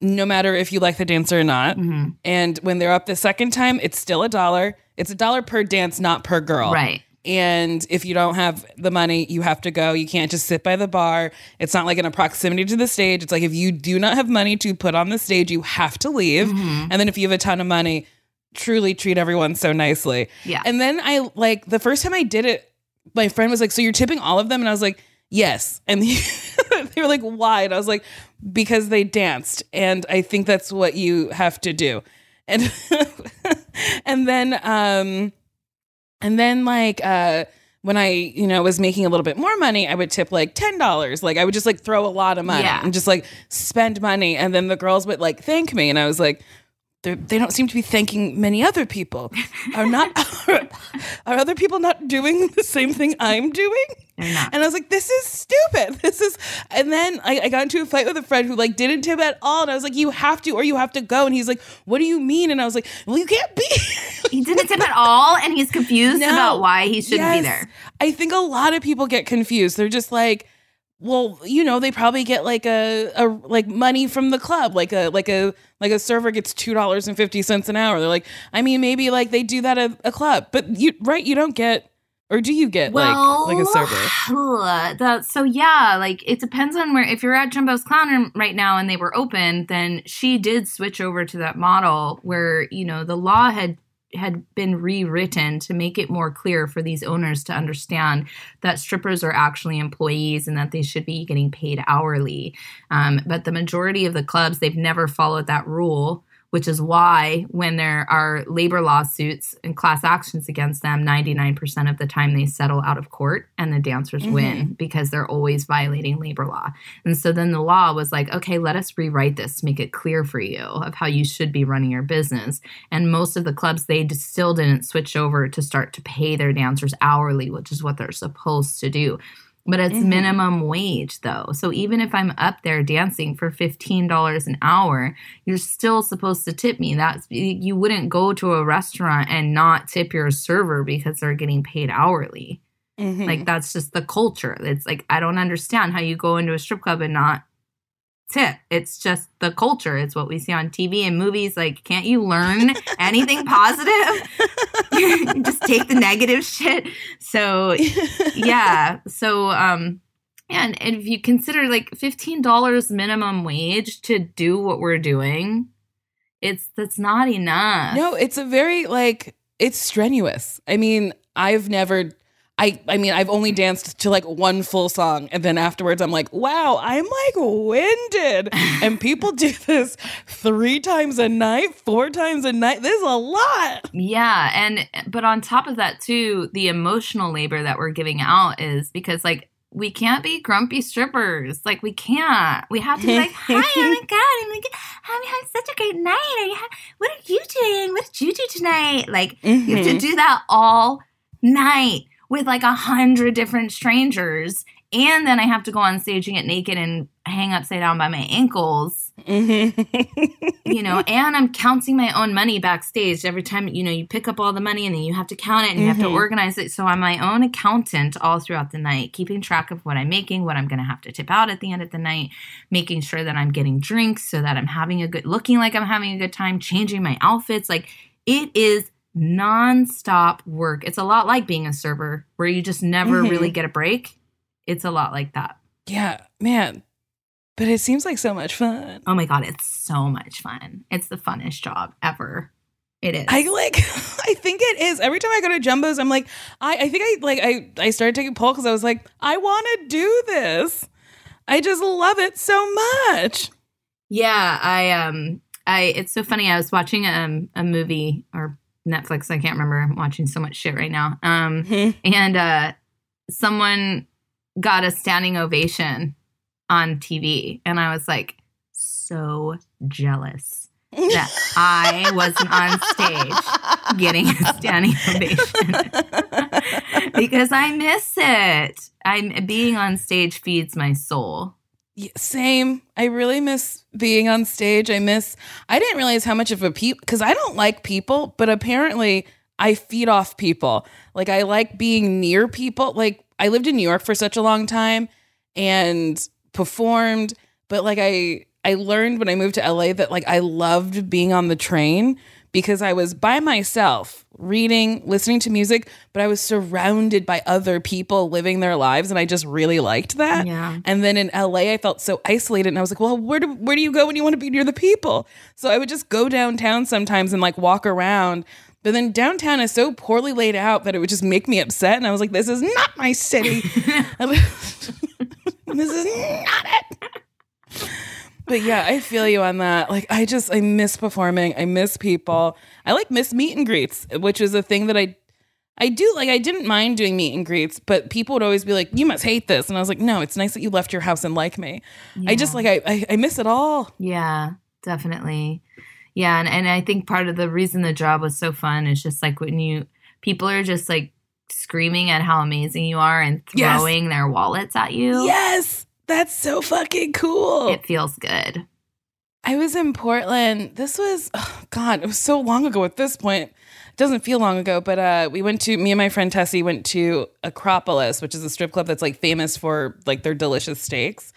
no matter if you like the dancer or not. hmm And when they're up the second time, it's still a dollar. It's a dollar per dance, not per girl. Right. And if you don't have the money, you have to go. You can't just sit by the bar. It's not like in a proximity to the stage. It's like if you do not have money to put on the stage, you have to leave. Mhm. And then if you have a ton of money, truly treat everyone so nicely. Yeah. And then I like the first time I did it, my friend was like, "So you're tipping all of them?" And I was like, "Yes." And they were like, "Why?" And I was like, "Because they danced, and I think that's what you have to do." And and then um and then like uh when I, you know, was making a little bit more money, I would tip like ten dollars. Like I would just like throw a lot of money Yeah. and just like spend money, and then the girls would like thank me, and I was like, "They're- they don't seem to be thanking many other people. Are not are other people not doing the same thing I'm doing? And I was like, this is stupid. This is. And then I, I got into a fight with a friend who like didn't tip at all, and I was like, you have to, or you have to go. And he's like, what do you mean? And I was like, well, you can't be. He didn't tip at all and he's confused No. about why he shouldn't be there. I think a lot of people get confused. They're just like, well, you know, they probably get like a, a like money from the club, like a like a like a server gets two dollars and fifty cents an hour. They're like, I mean, maybe like they do that at a club, but you right, you don't get, or do you get like like a server? the- so yeah, like it depends on where. If you're at Jumbo's Clown Room right now and they were open, then she did switch over to that model where you know the law had had been rewritten to make it more clear for these owners to understand that strippers are actually employees and that they should be getting paid hourly. Um, but the majority of the clubs, they've never followed that rule which is why when there are labor lawsuits and class actions against them, 99% of the time they settle out of court and the dancers Mm-hmm. win because they're always violating labor law. And so then the law was like, okay, let us rewrite this to make it clear for you of how you should be running your business. And most of the clubs, they still didn't switch over to start to pay their dancers hourly, which is what they're supposed to do. But it's Mhm. minimum wage though. So even if I'm up there dancing for $15 an hour, you're still supposed to tip me. That's you wouldn't go to a restaurant and not tip your server because they're getting paid hourly. Mhm. Like that's just the culture. It's like I don't understand how you go into a strip club and not tip. It's just the culture. It's what we see on TV and movies. Like, can't you learn anything positive? just take the negative shit. So yeah. So um and if you consider like $15 minimum wage to do what we're doing, it's that's not enough. No, it's a very like it's strenuous. I mean, I've never I I mean, I've only danced to like one full song and then afterwards I'm like, "Wow, I'm like winded." and people do this 3 times a night, 4 times a night. This is a lot. Yeah, and but on top of that too, the emotional labor that we're giving out is because like we can't be grumpy strippers. Like we can't. We have to be like, "Hi, oh my god, I'm like, I'm having such a great night. Are you ha- what are you doing? What did you do tonight?" Like you have to mm-hmm. do that all night with like a hundred different strangers, and then I have to go on stage and get naked and hang upside down by my ankles you know, and I'm counting my own money backstage every time, you know, you pick up all the money and then you have to count it and you have to Mhm. organize it. So I'm my own accountant all throughout the night, keeping track of what I'm making, what I'm going to have to tip out at the end of the night, making sure that I'm getting drinks so that I'm having a good, looking like I'm having a good time, changing my outfits. Like it is nonstop work. It's a lot like being a server where you just never Mhm. really get a break. It's a lot like that. yeah, man. But it seems like so much fun. Oh my God, it's so much fun. It's the funnest job ever. It is. I like I think it is. Every time I go to Jumbo's, I'm like, I, I think I like I, I started taking pole because I was like, I want to do this. I just love it so much. yeah, I um I it's so funny. I was watching um a movie or Netflix, I can't remember. I'm watching so much shit right now. Um and uh someone got a standing ovation on TV and I was like so jealous that I wasn't on stage getting a standing ovation because I miss it. I'm being on stage feeds my soul. Same. I really miss being on stage. I miss. I didn't realize how much of a people because I don't like people, but apparently I feed off people. Like I like being near people. Like I lived in New York for such a long time and performed, but like I I learned when I moved to LA that like I loved being on the train because I was by myself reading, listening to music, but I was surrounded by other people living their lives and I just really liked that. Yeah. And then in LA, I felt so isolated, and I was like, "Well, where do where do you go when you want to be near the people?" So I would just go downtown sometimes and like walk around. But then downtown is so poorly laid out that it would just make me upset, and I was like, "This is not my city. this is not it." But yeah, I feel you on that. Like I just I miss performing. I miss people. I like miss meet and greets, which is a thing that I I do like I didn't mind doing meet and greets, but people would always be like, "You must hate this," and I was like, "No, it's nice that you left your house and like me." I just like I, I I miss it all. Yeah, definitely. Yeah, and, and I think part of the reason the job was so fun is just like when you people are just like screaming at how amazing you are and Yes. throwing their wallets at you. Yes, that's so fucking cool. It feels good. I was in Portland. This was oh God, it was so long ago at this point. It doesn't feel long ago, but uh we went to me and my friend Tessie went to Acropolis, which is a strip club that's like famous for like their delicious steaks.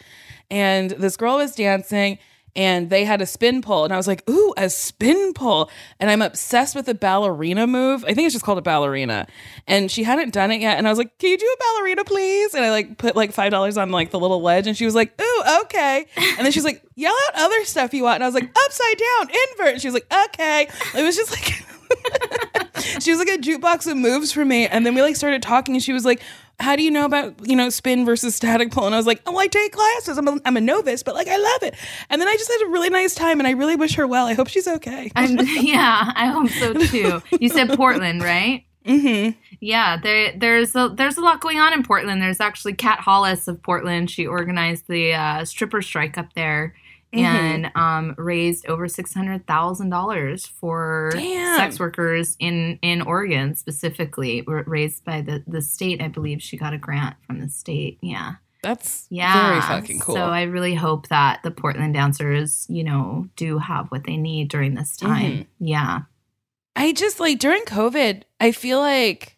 And this girl was dancing and they had a spin pole and I was like, "Ooh, a spin pole." And I'm obsessed with the ballerina move. I think it's just called a ballerina. And she hadn't done it yet and I was like, "Can you do a ballerina, please?" And I like put like $5 on like the little ledge and she was like, "Ooh, okay." And then she's like, "Yell out other stuff you want." And I was like, "Upside down, invert." And she was like, "Okay." It was just like she was like a jukebox of moves for me. And then we like started talking and she was like, how do you know about, you know, spin versus static pole? And I was like, oh, I take classes. I'm a, I'm a novice, but like, I love it. And then I just had a really nice time and I really wish her well. I hope she's okay. I'm, yeah, I hope so too. You said Portland, right? mm-hmm. Yeah, there, there's a there's a lot going on in Portland. There's actually Kat Hollis of Portland. She organized the uh, stripper strike up there Mm-hmm. and um, raised over six hundred thousand dollars for Damn. sex workers in in Oregon specifically. Ra- Raised by the the state, I believe she got a grant from the state. Yeah, That's yeah, very fucking cool. So I really hope that the Portland dancers, you know, do have what they need during this time. Mm-hmm. Yeah, I just like during COVID, I feel like,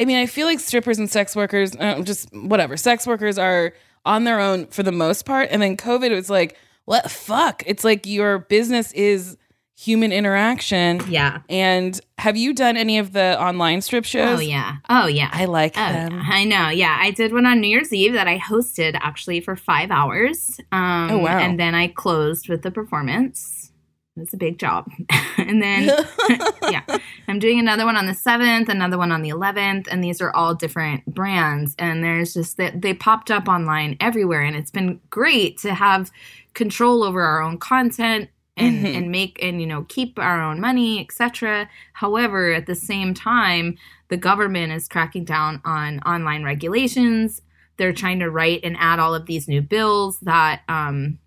I mean, I feel like strippers and sex workers, uh, just whatever, sex workers are on their own for the most part. And then COVID was like, what fuck? It's like your business is human interaction. yeah. And have you done any of the online strip shows? Oh yeah. Oh yeah. I like Oh, them. yeah. I know. Yeah, I did one on New Year's Eve that I hosted actually for five hours. Um, Oh, wow. And then I closed with the performance. It was a big job. and then, yeah, I'm doing another one on the 7th, another one on the 11th. And these are all different brands. And there's just that they popped up online everywhere. And it's been great to have control over our own content. And, Mhm. and make and you know keep our own money etc however at the same time the government is cracking down on online regulations. They're trying to write and add all of these new bills that um,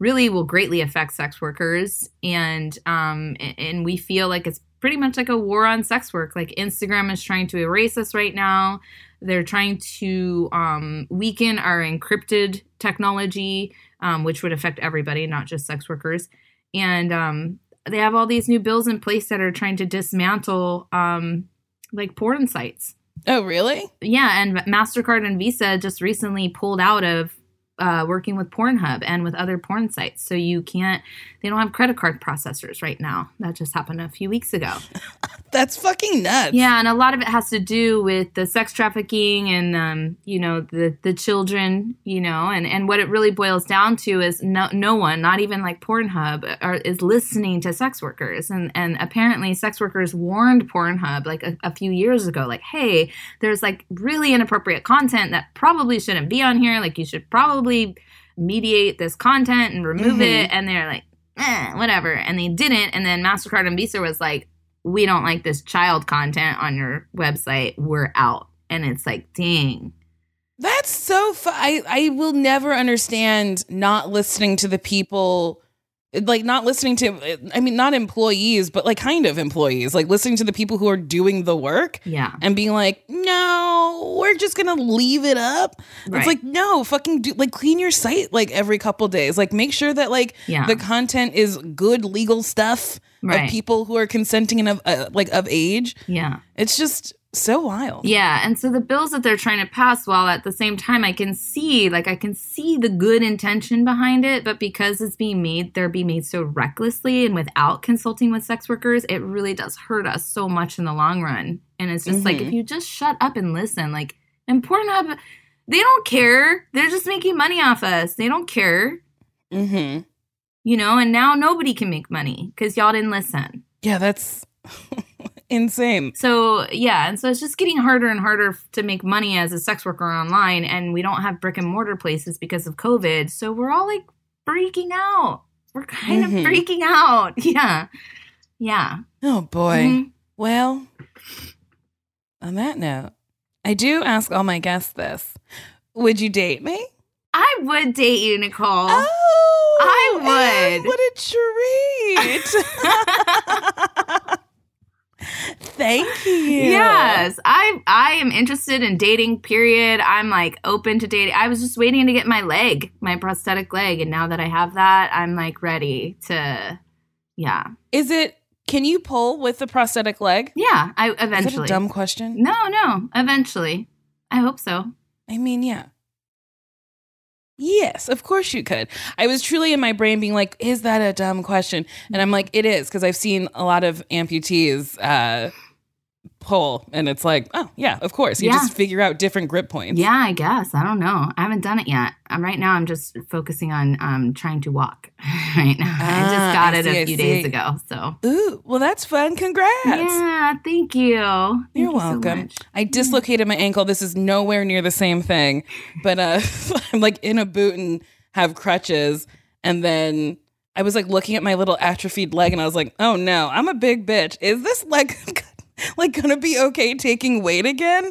really will greatly affect sex workers, and um, and we feel like it's pretty much like a war on sex work. Like Instagram is trying to erase us right now. They're trying to um, weaken our encrypted technology, um, which would affect everybody, not just sex workers. And um, they have all these new bills in place that are trying to dismantle um, like porn sites. oh, really? Yeah, and MasterCard and Visa just recently pulled out of uh, working with Pornhub and with other porn sites. So you can't, they don't have credit card processors right now. That just happened a few weeks ago. That's fucking nuts. Yeah, and a lot of it has to do with the sex trafficking and um, you know the the children, you know, and and what it really boils down to is no no one, not even like Pornhub, are, is listening to sex workers, and and apparently sex workers warned Pornhub like a, a few years ago, like, hey, there's like really inappropriate content that probably shouldn't be on here, like you should probably mediate this content and remove Mhm. it, and they're like. Eh, whatever, and they didn't, and then Mastercard and Visa was like, we don't like this child content on your website. We're out. And it's like, dang. That's so fu- I I will never understand not listening to the people like not listening to I mean not employees but like kind of employees like listening to the people who are doing the work Yeah. and being like no we're just to leave it up. Right. It's like no fucking do like clean your site like every couple days. Like make sure that like Yeah. the content is good legal stuff Right. of people who are consenting and of uh, like of age. yeah. It's just so wild. Yeah. And so the bills that they're trying to pass, while at the same time, I can see, like, I can see the good intention behind it. But because it's being made, they're being made so recklessly and without consulting with sex workers, it really does hurt us so much in the long run. And it's just like, Mhm. if you just shut up and listen, like, and Pornhub, they don't care. They're just making money off us. They don't care. Mm-hmm. you know, and now nobody can make money because y'all didn't listen. Yeah, that's insane. So, yeah, and so it's just getting harder and harder to make money as a sex worker online, and we don't have brick and mortar places because of COVID. So we're all like freaking out. We're kind Mhm. of freaking out. Yeah. Yeah. Oh boy. Mhm. Well, on that note, I do ask all my guests this. Would you date me? I would date you, Nicole. Oh, I Anne, would. what a treat. Thank you. Yes, I I am interested in dating. Period. I'm like open to dating. I was just waiting to get my leg, my prosthetic leg, and now that I have that, I'm like ready to. Yeah, Is it, can you pull with the prosthetic leg? yeah. I Is that eventually. a dumb question? no, no. Eventually, I hope so. I mean, yeah. Yes, of course you could. I was truly in my brain being like, is that a dumb question? And I'm like, it is, because I've seen a lot of amputees uh, pole and it's like, oh yeah, of course. You Yeah. just figure out different grip points. Yeah, I guess. I don't know. I haven't done it yet. Um, right now, I'm just focusing on um, trying to walk. right now, I Ah, just got I it see, I a few days ago. So Ooh, well that's fun. Congrats. yeah, thank you. Thank You're you welcome. much. I dislocated my ankle. This is nowhere near the same thing, but uh, I'm like in a boot and have crutches. And then I was like looking at my little atrophied leg, and I was like, "Oh no, I'm a big bitch. Is this leg like gonna be okay taking weight again?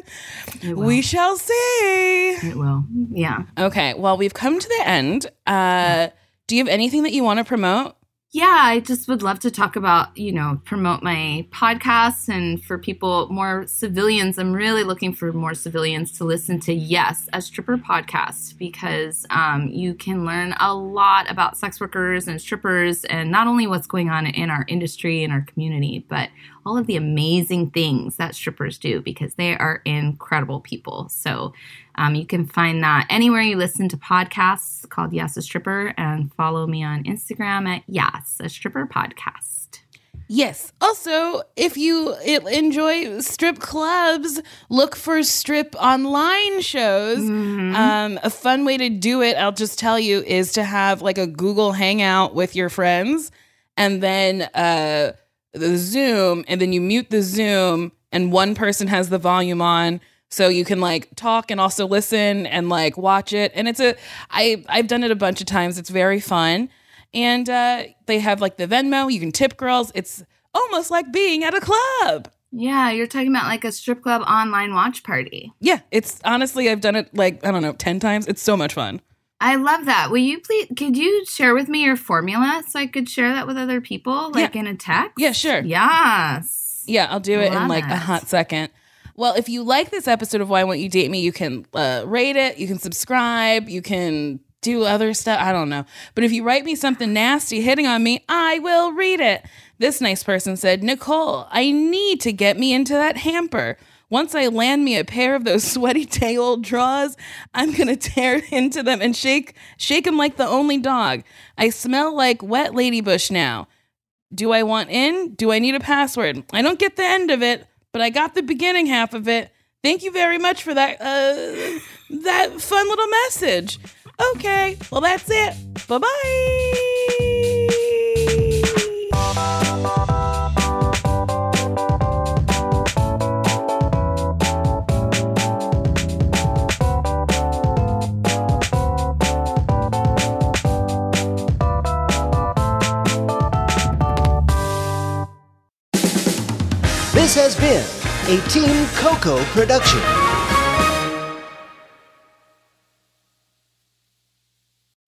We shall see." It will. Yeah. Okay, well we've come to the end. Uh, do you have anything that you want to promote? Yeah, I just would love to talk about, you know, promote my podcast and for people, more civilians. I'm really looking for more civilians to listen to Yes, a stripper podcast because um, you can learn a lot about sex workers and strippers and not only what's going on in our industry and our community, but all of the amazing things that strippers do because they are incredible people. So um, you can find that anywhere you listen to podcasts called Yes, a Stripper and follow me on Instagram at Yes, a Stripper Podcast. Yes. Also, if you enjoy strip clubs, look for strip online shows. Um, a fun way to do it, I'll just tell you, is to have like a Google Hangout with your friends and then uh, the Zoom, and then you mute the Zoom, and one person has the volume on. So you can like talk and also listen and like watch it. And it's a I I've done it a bunch of times. It's very fun and uh, they have like the Venmo. You can tip girls. It's almost like being at a club. Yeah, you're talking about like a strip club online watch party. Yeah, it's honestly I've done it like I don't know ten times. It's so much fun. I love that. Will you please, could you share with me your formula so I could share that with other people, like in a text? Yeah, sure. Yes. Yeah, I'll do it in Love like a hot second. Well, if you like this episode of Why Won't You Date Me, you can uh, rate it, you can subscribe, you can do other stuff. I don't know. But if you write me something nasty hitting on me, I will read it. This nice person said, Nicole, I need to get me into that hamper. Once I land me a pair of those sweaty day old draws, I'm gonna tear into them and shake shake them like the only dog. I smell like wet ladybush now. Do I want in? Do I need a password? I don't get the end of it, but I got the beginning half of it. Thank you very much for that uh that fun little message. Okay, well that's it. Bye-bye. This has been a Team Coco production.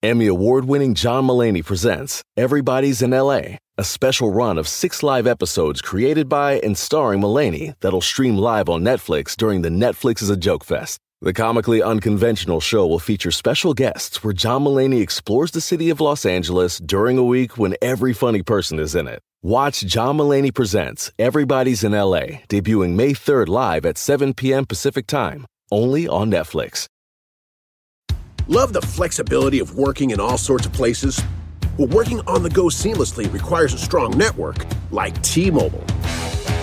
Emmy award winning John Mulaney presents Everybody's in LA, a special run of six live episodes created by and starring Mulaney that'll stream live on Netflix during the Netflix is a Joke Fest. The comically unconventional show will feature special guests where John Mulaney explores the city of Los Angeles during a week when every funny person is in it. Watch John Mulaney Presents Everybody's in LA, debuting May 3rd live at 7 p.m. Pacific Time, only on Netflix. Love the flexibility of working in all sorts of places? Well, working on the go seamlessly requires a strong network like T Mobile.